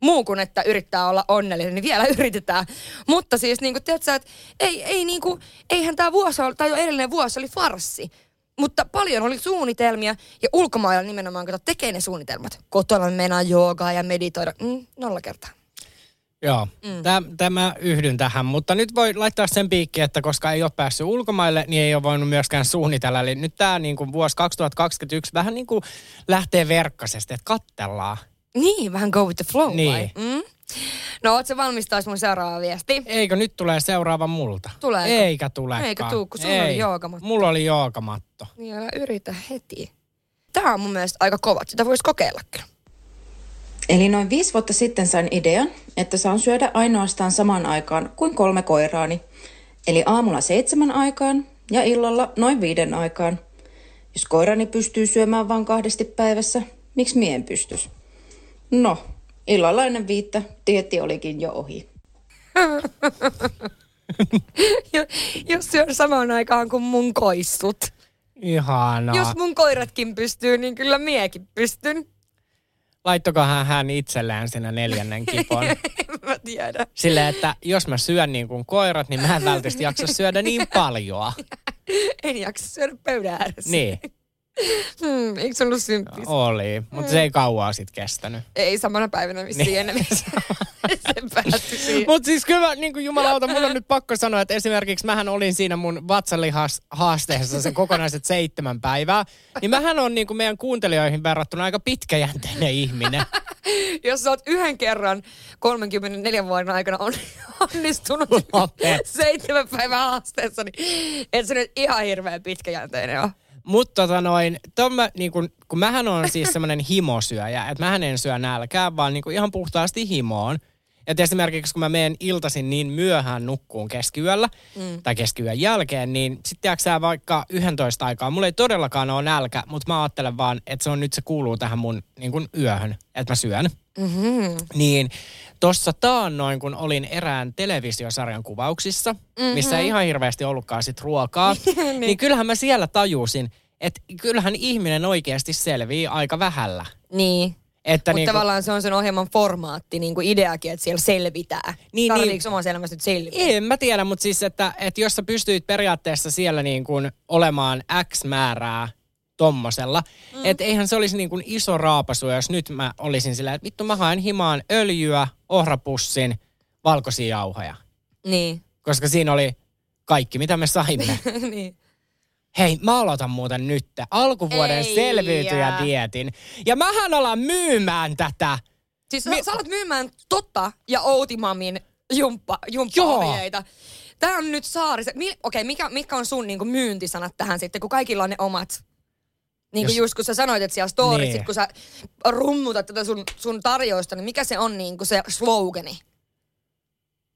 Muu kuin, että yrittää olla onnellinen, niin vielä yritetään. Mutta siis niin kuin, tiedätkö, että ei, ei niin kuin, eihän tämä vuosi, tai jo edellinen vuosi oli farssi. Mutta paljon oli suunnitelmia ja ulkomailla nimenomaan, kato, tekee ne suunnitelmat. Kotona mennä joogaa ja meditoida. Mm, nolla kertaa. Joo, mm. Tämä, tämä yhdyn tähän, mutta nyt voi laittaa sen piikki, että koska ei ole päässyt ulkomaille, niin ei ole voinut myöskään suunnitella. Eli nyt tämä niin kuin vuosi 2021 vähän niin kuin lähtee verkkaisesti, että kattellaan. Niin, vähän go with the flow Niin. vai? Mm? No, oot se valmis taas mun seuraava viesti? Eikö nyt tulee seuraava multa? Tuleeko? Eikä tulekaan. Eikä tuu, kun sulla oli joogamatto. Mulla oli joogamatto. Niin älä yritä heti. Tämä on mun mielestä aika kova. Sitä voisi kokeilla kyllä. Eli noin viisi vuotta sitten sain idean, että saan syödä ainoastaan samaan aikaan kuin kolme koiraani. Eli aamulla seitsemän aikaan ja illalla noin viiden aikaan. Jos koirani pystyy syömään vain kahdesti päivässä, miksi mien pystys? No, illalla ennen viittä dietti olikin jo ohi. Jo- Jos syön samaan aikaan kuin mun koissut. Ihanaa. Jos mun koiratkin pystyy, niin kyllä miekin pystyn. Laittokohan hän itselleen sinä neljännen kipon. en mä tiedä. Silleen, että jos mä syön niin kuin koirat, niin mä en välttämättä jaksa syödä niin paljon. En jaksa syödä pöydän ääressä. Niin, Hmm, eikö se ollut symppis? oli. Mutta se ei kauaa sit kestänyt. Ei samana päivänä vissiin Niin. enemmän. Mutta siis kyllä, niin kuin jumalauta, mun on nyt pakko sanoa, että esimerkiksi mähän olin siinä mun vatsalihas haasteessa sen kokonaiset seitsemän päivää. Niin mähän on niin kuin meidän kuuntelijoihin verrattuna aika pitkäjänteinen ihminen. Jos sä oot yhden kerran 34 vuoden aikana on, onnistunut Lopet. seitsemän päivän haasteessa, niin et se nyt ihan hirveän pitkäjänteinen ole. Mutta tota noin, mä, niin kun, kun mähän on siis semmoinen himosyöjä, että mähän en syö nälkää, vaan niin ihan puhtaasti himoon. Että esimerkiksi kun mä menen iltaisin niin myöhään nukkuun keskiyöllä mm. tai keskiyön jälkeen, niin sitten sä vaikka 11 aikaa, mulla ei todellakaan ole nälkä, mutta mä ajattelen vaan, että se on nyt se kuuluu tähän mun niin kuin yöhön, että mä syön. Mm-hmm. Niin tuossa taannoin, kun olin erään televisiosarjan kuvauksissa, mm-hmm. missä ei ihan hirveästi ollutkaan sit ruokaa, niin. niin kyllähän mä siellä tajusin, että kyllähän ihminen oikeasti selvii aika vähällä. Niin. Että Mutta niinku- tavallaan se on sen ohjelman formaatti, niin kuin ideakin, että siellä selvitään. Niin, Tarviiko niin. omassa elämässä nyt selviä? En mä tiedä, mutta siis, että, että jos sä pystyit periaatteessa siellä niin kuin olemaan X määrää tommosella, mm. että eihän se olisi niin kuin iso raapasu, jos nyt mä olisin sillä, että vittu mä haen himaan öljyä, ohrapussin, valkoisia jauhoja. Niin. Koska siinä oli kaikki, mitä me saimme. niin. Hei, mä aloitan muuten nyt alkuvuoden Ei selviytyjä dietin. Ja mähän alan myymään tätä. Siis Mi- sä alat myymään Totta ja Outimamin jumppa, jumppa-ohjeita. Tämä on nyt saari. Okei, okay, mikä, mikä on sun niinku myyntisanat tähän sitten, kun kaikilla on ne omat? Niin kuin Jos- just kun sä sanoit, että siellä storit, Niin. sit kun sä rummutat tätä sun, sun tarjousta, niin mikä se on niinku se slogani?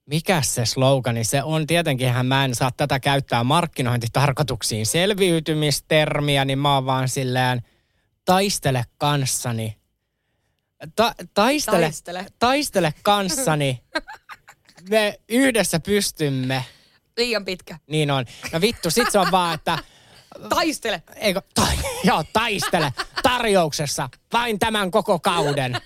Mikä se slogani? Se on tietenkin, mä en saa tätä käyttää markkinointitarkoituksiin selviytymistermiä, niin mä oon vaan silleen, taistele kanssani. Ta- taistele, Taistele. taistele kanssani. Me yhdessä pystymme. Liian pitkä. Niin on. No vittu, sit se on vaan, että Taistele. Eikö, ta, joo, taistele tarjouksessa vain tämän koko kauden.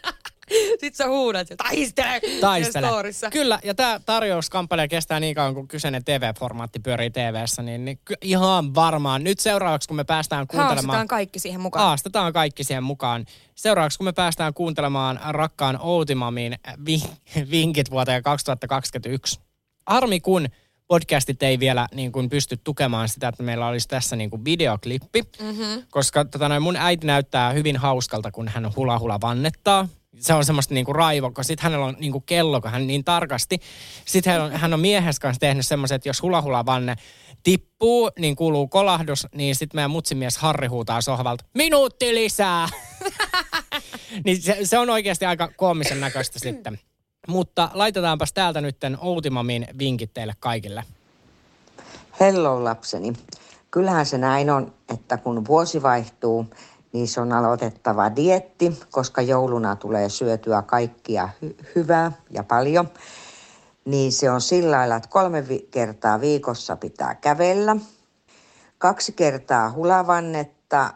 Sitten sä huudat ja taistele. Taistele. storissa. Kyllä, ja tämä tarjouskampanja kestää niin kauan, kun kyseinen TV-formaatti pyörii TV-ssä, niin, niin ky- ihan varmaan. Nyt seuraavaksi, kun me päästään kuuntelemaan... Haastetaan kaikki siihen mukaan. Haastetaan kaikki siihen mukaan. Seuraavaksi, kun me päästään kuuntelemaan rakkaan Outimamin vi- vinkit vuoteen 2021. Harmi, kun podcastit ei vielä niin kuin pysty tukemaan sitä, että meillä olisi tässä niin kuin videoklippi. Mm-hmm. Koska tota, noin mun äiti näyttää hyvin hauskalta, kun hän hula hula vannettaa. Se on semmoista niinku raivo, kun sitten hänellä on niinku kello, kun hän niin tarkasti. Sitten hän on, hän on miehens kanssa tehnyt semmoisen, että jos hula hula vanne tippuu, niin kuuluu kolahdus, niin sitten meidän mutsimies Harri huutaa sohvalta, minuutti lisää! niin se, se, on oikeasti aika koomisen näköistä sitten. Mutta laitetaanpas täältä nytten Outimamin vinkit teille kaikille. Hello lapseni. Kyllähän se näin on, että kun vuosi vaihtuu, Niissä on aloitettava dietti, koska jouluna tulee syötyä kaikkia hy- hyvää ja paljon. Niin se on sillä lailla, että kolme vi- kertaa viikossa pitää kävellä, kaksi kertaa hulavannetta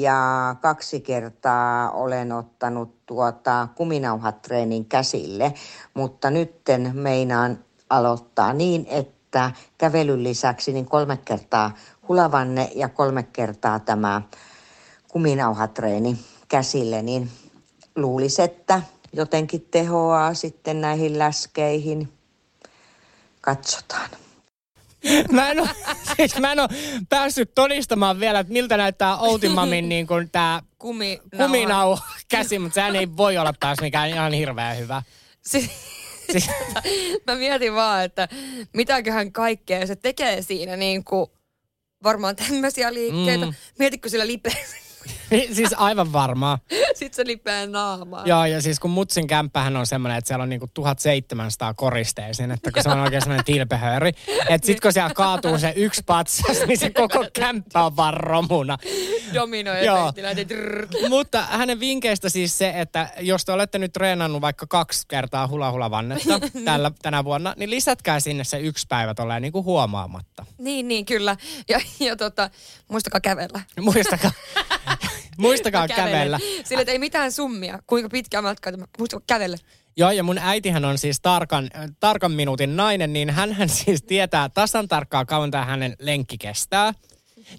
ja kaksi kertaa olen ottanut tuota kuminauhatreenin käsille, mutta nytten meinaan aloittaa niin, että kävelyn lisäksi niin kolme kertaa hulavanne ja kolme kertaa tämä kuminauhatreeni käsille, niin luulisi, että jotenkin tehoaa sitten näihin läskeihin. Katsotaan. Mä en, ole, siis mä en ole päässyt todistamaan vielä, että miltä näyttää Outimamin niin kuin tää Kumi, kuminau käsi, mutta sehän ei voi olla taas mikään ihan hirveän hyvä. Siis, siis. mä mietin vaan, että mitäköhän kaikkea se tekee siinä niin kuin varmaan tämmöisiä liikkeitä. Mm. Mietitkö sillä lipeä? siis aivan varmaa. Sitten se lipeää naamaa. Joo, ja siis kun Mutsin kämppähän on semmoinen, että siellä on niinku 1700 koristeisiin, että kun se on oikein semmoinen tilpehööri. Että sit kun siellä kaatuu se yksi patsas, niin se koko kämppä on vaan romuna. Domino-efektillä. Mutta hänen vinkkeistä siis se, että jos te olette nyt treenannut vaikka kaksi kertaa hula hula vannetta tällä, tänä vuonna, niin lisätkää sinne se yksi päivä tolleen niin kuin huomaamatta. Niin, niin, kyllä. Ja, ja tota, muistakaa kävellä. Muistakaa. Muistakaa kävellä. Sillä ei mitään summia, kuinka pitkä matka, muistakaa kävellä. Joo, ja mun äitihän on siis tarkan, tarkan minuutin nainen, niin hän siis tietää tasan tarkkaan kauan tämä hänen lenkki kestää.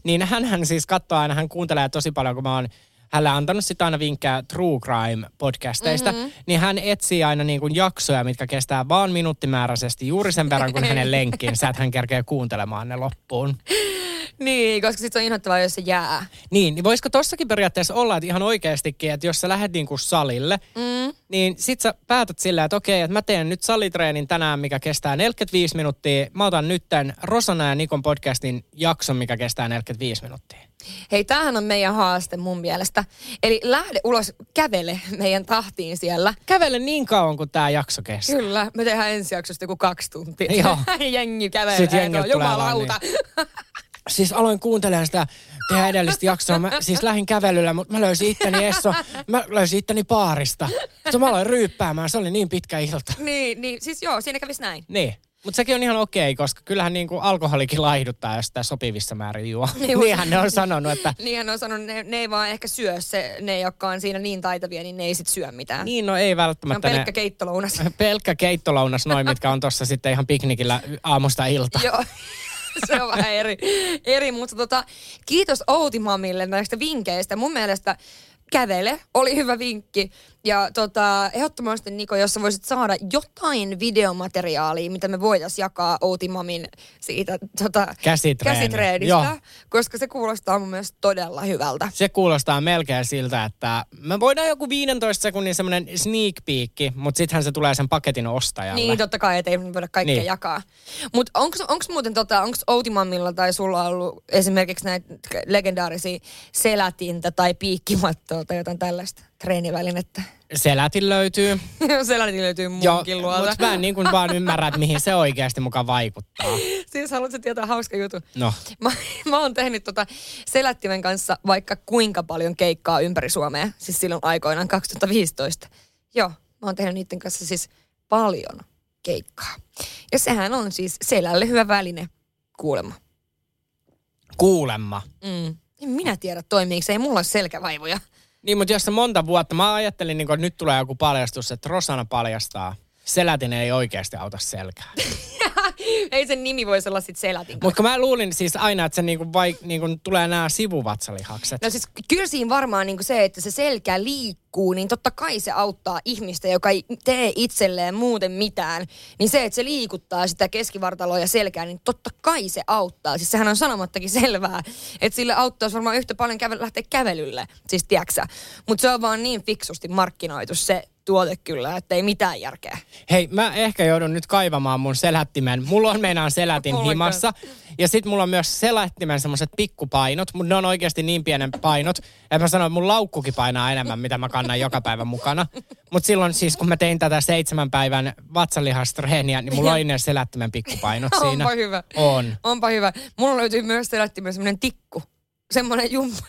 Niin hän siis katsoo aina, hän kuuntelee tosi paljon, kun mä oon hänellä antanut sitä aina vinkkejä True Crime-podcasteista, mm-hmm. niin hän etsii aina niin kuin jaksoja, mitkä kestää vaan minuuttimääräisesti juuri sen verran kuin hänen lenkkiinsä, että hän kerkee kuuntelemaan ne loppuun. Niin, koska sitten on inhottavaa, jos se jää. Niin, niin voisiko tossakin periaatteessa olla, että ihan oikeastikin, että jos sä lähdet niin kuin salille, mm. niin sit sä päätät silleen, että okei, että mä teen nyt salitreenin tänään, mikä kestää 45 minuuttia. Mä otan nyt tämän Rosana ja Nikon podcastin jakson, mikä kestää 45 minuuttia. Hei, tämähän on meidän haaste mun mielestä. Eli lähde ulos, kävele meidän tahtiin siellä. Kävele niin kauan kuin tämä jakso kestää. Kyllä, me tehdään ensi jaksosta joku kaksi tuntia. Joo. Jengi kävelee. Sitten jengi tulee Jumalauta. Niin. Siis aloin kuuntelemaan sitä tehdä edellistä jaksoa. Mä siis lähdin kävelyllä, mutta mä löysin itteni Esso, mä löysin itteni baarista. Se mä aloin ryyppäämään, se oli niin pitkä ilta. Niin, niin siis joo, siinä kävisi näin. Niin. Mutta sekin on ihan okei, koska kyllähän niin kuin alkoholikin laihduttaa, jos sitä sopivissa määrin juo. Niin, Niinhän ne on sanonut, että... Niinhän ne on sanonut, ne, ne ei vaan ehkä syö se, ne jotka on siinä niin taitavia, niin ne ei sit syö mitään. Niin, no ei välttämättä. Ne on pelkkä keittolounas. Pelkkä keittolounas, noin, mitkä on tossa sitten ihan piknikillä aamusta ilta. Joo. se on vähän eri, eri mutta tota, kiitos Outimamille näistä vinkkeistä. Mun mielestä kävele oli hyvä vinkki. Ja tota, ehdottomasti Niko, jos sä voisit saada jotain videomateriaalia, mitä me voitaisiin jakaa Outimamin siitä tota, Käsitreeni. käsitreenistä, Joo. koska se kuulostaa mun mielestä todella hyvältä. Se kuulostaa melkein siltä, että me voidaan joku 15 sekunnin semmoinen sneak peek, mutta sittenhän se tulee sen paketin ostajalle. Niin, totta kai, ettei voida kaikkea Niin. jakaa. Mutta onko muuten, tota, onko Outimamilla tai sulla ollut esimerkiksi näitä legendaarisia selätintä tai piikkimattoa tai jotain tällaista treenivälinettä? Selätin löytyy. Selätin löytyy munkin luolta. mutta mä en niin kuin vaan ymmärrä, että mihin se oikeasti mukaan vaikuttaa. Siis haluatko tietää hauska juttu? No. Mä, mä oon tehnyt tota selättimen kanssa vaikka kuinka paljon keikkaa ympäri Suomea. Siis silloin aikoinaan 2015. Joo, mä oon tehnyt niiden kanssa siis paljon keikkaa. Ja sehän on siis selälle hyvä väline kuulemma. Kuulemma. Mm. En minä tiedä toimiiko se, ei mulla ole selkävaivoja. Niin, mutta jos se monta vuotta, mä ajattelin, niin kun, että nyt tulee joku paljastus, että Rosana paljastaa. Selätin ei oikeasti auta selkää. ei sen nimi voisi olla sit selätin. Mutta mä luulin siis aina, että se niinku vai, niinku tulee nämä sivuvatsalihakset. No siis kyllä siinä varmaan niin se, että se selkä liikkuu, niin totta kai se auttaa ihmistä, joka ei tee itselleen muuten mitään. Niin se, että se liikuttaa sitä keskivartaloa ja selkää, niin totta kai se auttaa. Siis sehän on sanomattakin selvää, että sille auttaisi varmaan yhtä paljon käve- lähteä kävelylle, siis tiedäksä. Mutta se on vaan niin fiksusti markkinoitu se tuote kyllä, että ei mitään järkeä. Hei, mä ehkä joudun nyt kaivamaan mun selättimen. Mulla on meinaan selätin himassa. Ja sit mulla on myös selättimen semmoset pikkupainot, mutta ne on oikeasti niin pienen painot. että mä sanoin, että mun laukkukin painaa enemmän, mitä mä kannan joka päivä mukana. Mutta silloin siis, kun mä tein tätä seitsemän päivän vatsalihastreeniä, niin mulla oli ne selättimen pikkupainot siinä. Onpa hyvä. On. Onpa hyvä. Mulla löytyy myös selättimellä semmoinen tikku. Semmoinen jumpa.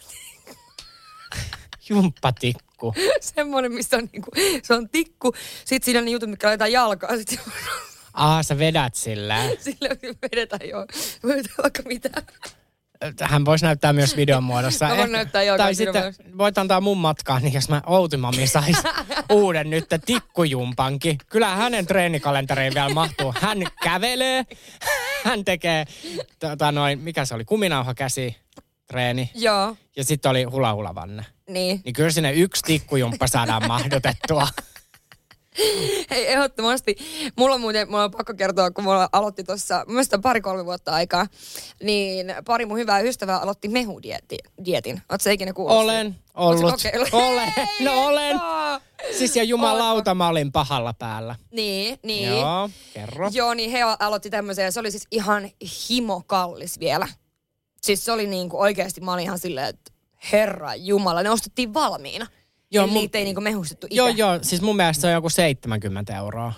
Jumppatikku. Semmoinen, missä on niinku, se on tikku. Sitten siinä on ne jutut, mitkä laitetaan jalkaan. Sitten Aa, sä vedät sillä. sillä vedetään jo. Voi vaikka mitä. Hän voisi näyttää myös videon muodossa. Mä voin näyttää joo, Tai sitten videon voit antaa mun matkaan, niin jos mä Outimami sais uuden nyt tikkujumpankin. Kyllä hänen treenikalenteriin vielä mahtuu. Hän kävelee, hän tekee, tota noin, mikä se oli, kuminauha käsi treeni. Joo, Ja sitten oli hula hula vanne. niin. Niin kyllä sinne yksi tikkujumppa saadaan mahdotettua. Hei, ehdottomasti. Mulla on muuten, mulla on pakko kertoa, kun mulla aloitti tuossa, mielestäni pari-kolme vuotta aikaa, niin pari mun hyvää ystävää aloitti mehudietin. Oletko sä ikinä kuullut? Olen ollut. Olen, no olen. Joo. Siis ja jumalauta mä olin pahalla päällä. Niin, niin. Joo, kerro. Joo, niin he aloitti tämmöisen ja se oli siis ihan himokallis vielä. Siis se oli niinku oikeasti, mä olin ihan silleen, että herra jumala, ne ostettiin valmiina. Joo, Eli mun- niitä ei niinku mehustettu itse. Joo, joo, siis mun mielestä se on joku 70 euroa.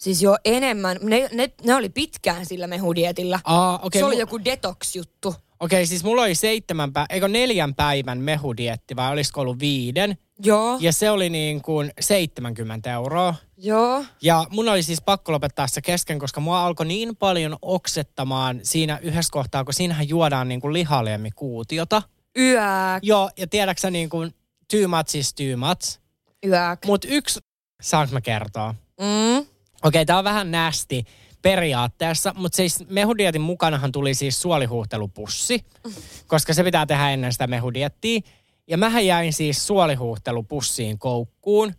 Siis jo enemmän. Ne, ne, ne oli pitkään sillä mehudietillä. Aa, okei. se oli mu- joku detox-juttu. Okei, siis mulla oli seitsemän pä- eikö neljän päivän mehudietti vai olisiko ollut viiden? Joo. Ja se oli niin kuin 70 euroa. Joo. Ja mun oli siis pakko lopettaa se kesken, koska mua alkoi niin paljon oksettamaan siinä yhdessä kohtaa, kun siinähän juodaan niin kuin lihaliemikuutiota. Yök. Joo, ja tiedäksä niin kuin too much is too much. Yök. Mut yksi, saanko mä kertoa? Mm. Okei, tää on vähän nästi periaatteessa, mutta siis mehudietin mukanahan tuli siis suolihuhtelupussi, koska se pitää tehdä ennen sitä mehudiettiä. Ja mähän jäin siis suolihuhtelupussiin koukkuun.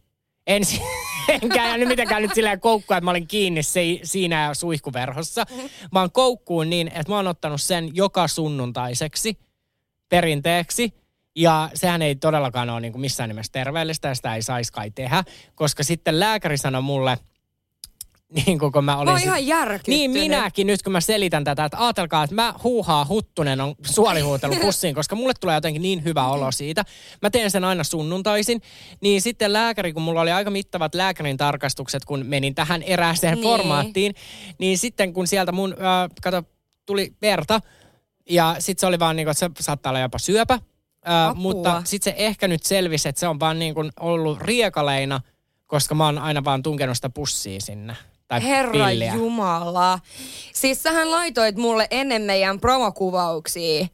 En, enkä jäänyt mitenkään nyt silleen koukkuun, että mä olin kiinni se, siinä suihkuverhossa, vaan koukkuun niin, että mä oon ottanut sen joka sunnuntaiseksi perinteeksi. Ja sehän ei todellakaan ole niin kuin missään nimessä terveellistä ja sitä ei saisi kai tehdä, koska sitten lääkäri sanoi mulle, niin kuin kun mä olin... Mä ihan järkyttynyt. Niin minäkin nyt kun mä selitän tätä, että ajatelkaa, että mä huuhaa huttunen on suolihuutelu pussiin, koska mulle tulee jotenkin niin hyvä olo siitä. Mä teen sen aina sunnuntaisin. Niin sitten lääkäri, kun mulla oli aika mittavat lääkärin tarkastukset, kun menin tähän erääseen Niin. formaattiin, niin sitten kun sieltä mun, äh, kato, tuli verta, ja sitten se oli vaan niin kuin, että se saattaa olla jopa syöpä. Äh, mutta sitten se ehkä nyt selvisi, että se on vaan niin kuin ollut riekaleina, koska mä oon aina vaan tunkenut sitä pussia sinne. Tai Herra pilliä. Jumala. Siis sähän laitoit mulle ennen meidän promokuvauksia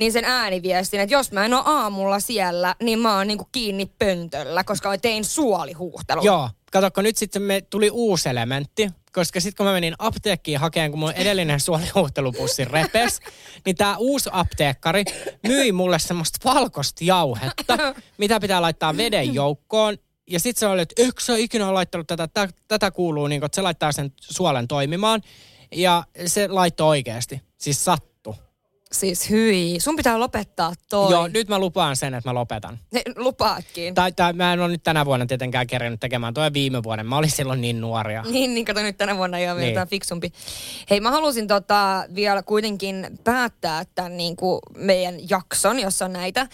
niin sen ääniviestin, että jos mä en ole aamulla siellä, niin mä oon niinku kiinni pöntöllä, koska mä tein suolihuhtelun. Joo, katsokko nyt sitten me tuli uusi elementti, koska sitten kun mä menin apteekkiin hakemaan, kun mun edellinen suolihuhtelupussi repes, niin tämä uusi apteekkari myi mulle semmoista valkoista jauhetta, mitä pitää laittaa veden joukkoon. Ja sitten se oli, että eikö sä ikinä ole laittanut tätä, tätä, tätä kuuluu, niin kun, että se laittaa sen suolen toimimaan. Ja se laittoi oikeasti, siis sattu. Siis hyi, sun pitää lopettaa toi. Joo, nyt mä lupaan sen, että mä lopetan. Ne, lupaatkin. Tai, tai mä en ole nyt tänä vuonna tietenkään kerännyt tekemään, toi viime vuoden. Mä olin silloin niin nuoria. Niin, niin kato nyt tänä vuonna ei ole Niin. niin. fiksumpi. Hei, mä halusin tota vielä kuitenkin päättää tämän niin kuin meidän jakson, jossa on näitä,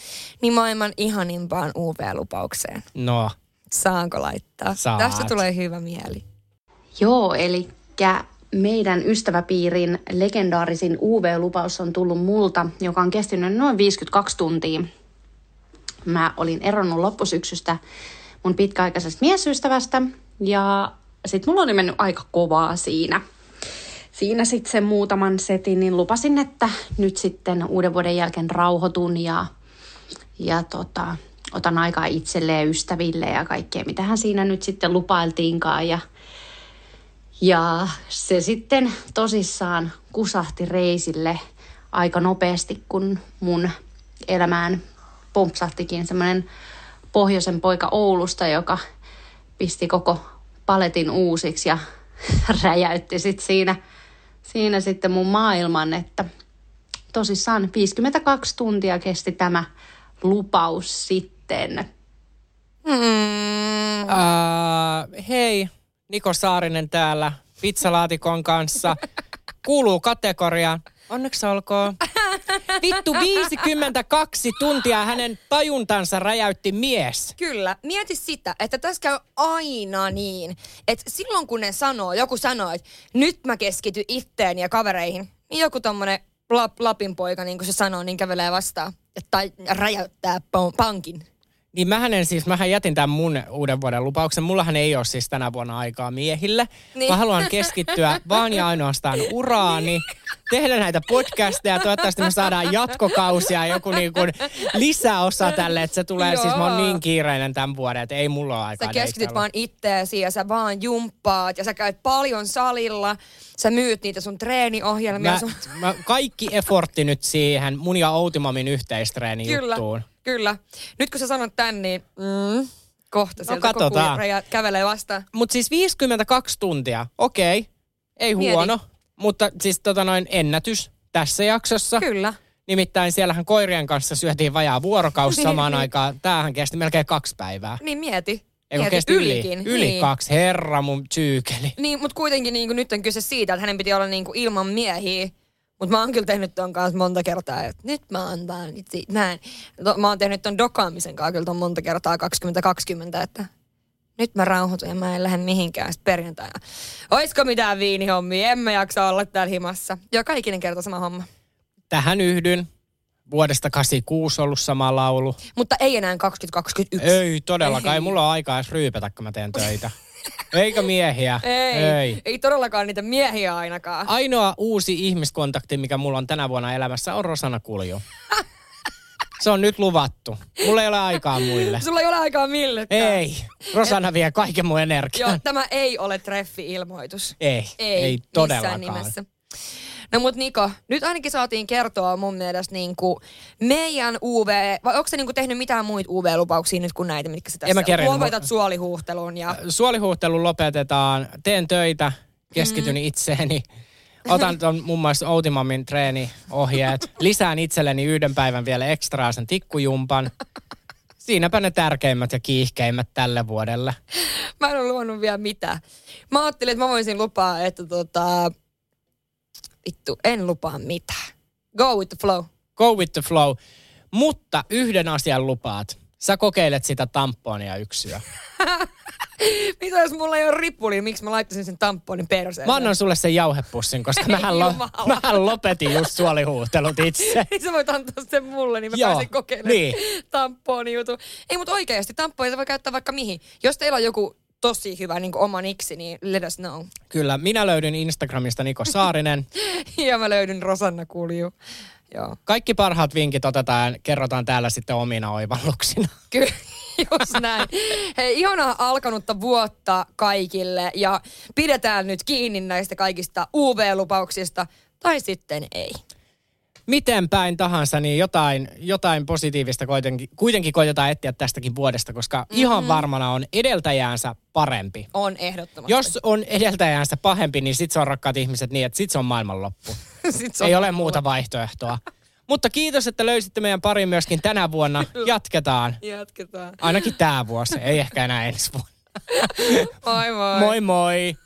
niin maailman ihanimpaan UV-lupaukseen. No, Saanko laittaa? Saat. Tästä tulee hyvä mieli. Joo, eli meidän ystäväpiirin legendaarisin UV-lupaus on tullut multa, joka on kestynyt noin 52 tuntia. Mä olin eronnut loppusyksystä mun pitkäaikaisesta miesystävästä ja sit mulla oli mennyt aika kovaa siinä. Siinä sitten sen muutaman setin, niin lupasin, että nyt sitten uuden vuoden jälkeen rauhoitun ja, ja tota, otan aikaa itselleen ja ystäville ja kaikkea, mitä hän siinä nyt sitten lupailtiinkaan. Ja, ja se sitten tosissaan kusahti reisille aika nopeasti, kun mun elämään pompsahtikin semmoinen pohjoisen poika Oulusta, joka pisti koko paletin uusiksi ja räjäytti sit siinä, siinä sitten mun maailman, että tosissaan 52 tuntia kesti tämä lupaus sitten. Mm. Uh, hei, Niko Saarinen täällä pizzalaatikon kanssa. Kuuluu kategoriaan. Onneksi olkoon. Vittu 52 tuntia hänen tajuntansa räjäytti mies. Kyllä. Mieti sitä, että tässä käy aina niin, että silloin kun ne sanoo, joku sanoo, että nyt mä keskityn itteen ja kavereihin, niin joku tommonen lap, Lapin poika, niin kuin se sanoo, niin kävelee vastaan. ja- Tai räjäyttää pankin. Niin mähän en siis, mähän jätin tämän mun uuden vuoden lupauksen. Mullahan ei ole siis tänä vuonna aikaa miehille. Niin. Mä haluan keskittyä vaan ja ainoastaan uraani, tehdä näitä podcasteja. Toivottavasti me saadaan jatkokausia, joku niin kuin lisäosa tälle, että se tulee. Siis mä oon Joo. niin kiireinen tämän vuoden, että ei mulla ole aikaa Sä keskityt deittailla. vaan itteesi ja sä vaan jumppaat ja sä käyt paljon salilla. Sä myyt niitä sun treeniohjelmia. Mä, sun... mä, kaikki effortti nyt siihen mun ja Outimamin yhteistreeni Kyllä, juttuun. Kyllä. Nyt kun sä sanot tän, niin mm, kohta sieltä No, katsotaan. koko kävelee vastaan. Mutta siis 52 tuntia, okei, ei Mieti. huono, mutta siis tota noin ennätys tässä jaksossa. Kyllä. Nimittäin siellähän koirien kanssa syötiin vajaa vuorokausi samaan aikaan. Tämähän kesti melkein kaksi päivää. Niin mieti. Eikö kesti yli? ylikin. Yli niin. kaksi, herra mun syykeli. Niin, mutta kuitenkin niin kuin nyt on kyse siitä, että hänen piti olla niin kuin ilman miehiä. Mutta mä oon kyllä tehnyt ton kanssa monta kertaa, että nyt mä oon vaan itse, mä, en, to, mä oon tehnyt ton dokaamisen kanssa kyllä ton monta kertaa 2020, että nyt mä rauhoitun ja mä en lähde mihinkään sit perjantaina. Oisko mitään viinihommia? En mä jaksa olla täällä himassa. Joka ikinen kerta sama homma. Tähän yhdyn. Vuodesta 86 ollut sama laulu. Mutta ei enää 2021. Ei todellakaan, ei Ei. mulla ole aikaa edes ryypätä, kun mä teen töitä. Eikä miehiä. Ei, ei. ei todellakaan niitä miehiä ainakaan. Ainoa uusi ihmiskontakti, mikä mulla on tänä vuonna elämässä, on Rosana Kulju. Se on nyt luvattu. Mulla ei ole aikaa muille. Sulla ei ole aikaa millekään. Ei. Rosana vie kaiken mun energian. Joo, tämä ei ole treffi-ilmoitus. Ei, Ei, ei todellakaan. nimessä. No mut Niko, nyt ainakin saatiin kertoa mun mielestä niinku meidän UV, vai onko se niinku tehnyt mitään muita UV-lupauksia nyt kuin näitä, mitkä sä En mä tässä lopetat suolihuhtelun ja... Suolihuuhtelu lopetetaan. Teen töitä, keskityn Mm. itseeni. Otan ton muun muassa Outimamin treeniohjeet. Lisään itselleni yhden päivän vielä ekstraa sen tikkujumpan. Siinäpä ne tärkeimmät ja kiihkeimmät tälle vuodelle. Mä en ole luonut vielä mitään. Mä ajattelin, että mä voisin lupaa, että tota... Vittu, en lupaa mitään. Go with the flow. Go with the flow. Mutta yhden asian lupaat. Sä kokeilet sitä tamponia yksyä. Mitä jos mulla ei ole ripuli, miksi mä laittaisin sen tamponin perseen? Mä annan sulle sen jauhepussin, koska mähän, lo- mähän lopetin just suolihuuhtelut itse. Niin sä voit antaa sen mulle, niin mä Joo, pääsen kokeilemaan niin. tamponi jutu. Ei, mutta oikeasti tampoja voi käyttää vaikka mihin. Jos teillä on joku tosi hyvä niin oma niksi, niin let us know. Kyllä, minä löydyn Instagramista Niko Saarinen. ja mä löydyn Rosanna Kulju. Joo. Kaikki parhaat vinkit otetaan kerrotaan täällä sitten omina oivalluksina. Kyllä, just näin. Hei, ihanaa alkanutta vuotta kaikille ja pidetään nyt kiinni näistä kaikista UV-lupauksista, tai sitten ei. Miten päin tahansa, niin jotain, jotain positiivista kuitenkin, kuitenkin koitetaan etsiä tästäkin vuodesta, koska mm-hmm. ihan varmana on edeltäjäänsä parempi. On ehdottomasti. Jos on edeltäjäänsä pahempi, niin sit se on rakkaat ihmiset niin, että sit se on maailmanloppu. Sit se on Ei ole muuta vaihtoehtoa. Mutta kiitos, että löysitte meidän pari myöskin tänä vuonna. Jatketaan. Jatketaan. Ainakin tämä vuosi, ei ehkä enää ensi vuonna. Moi moi. Moi moi.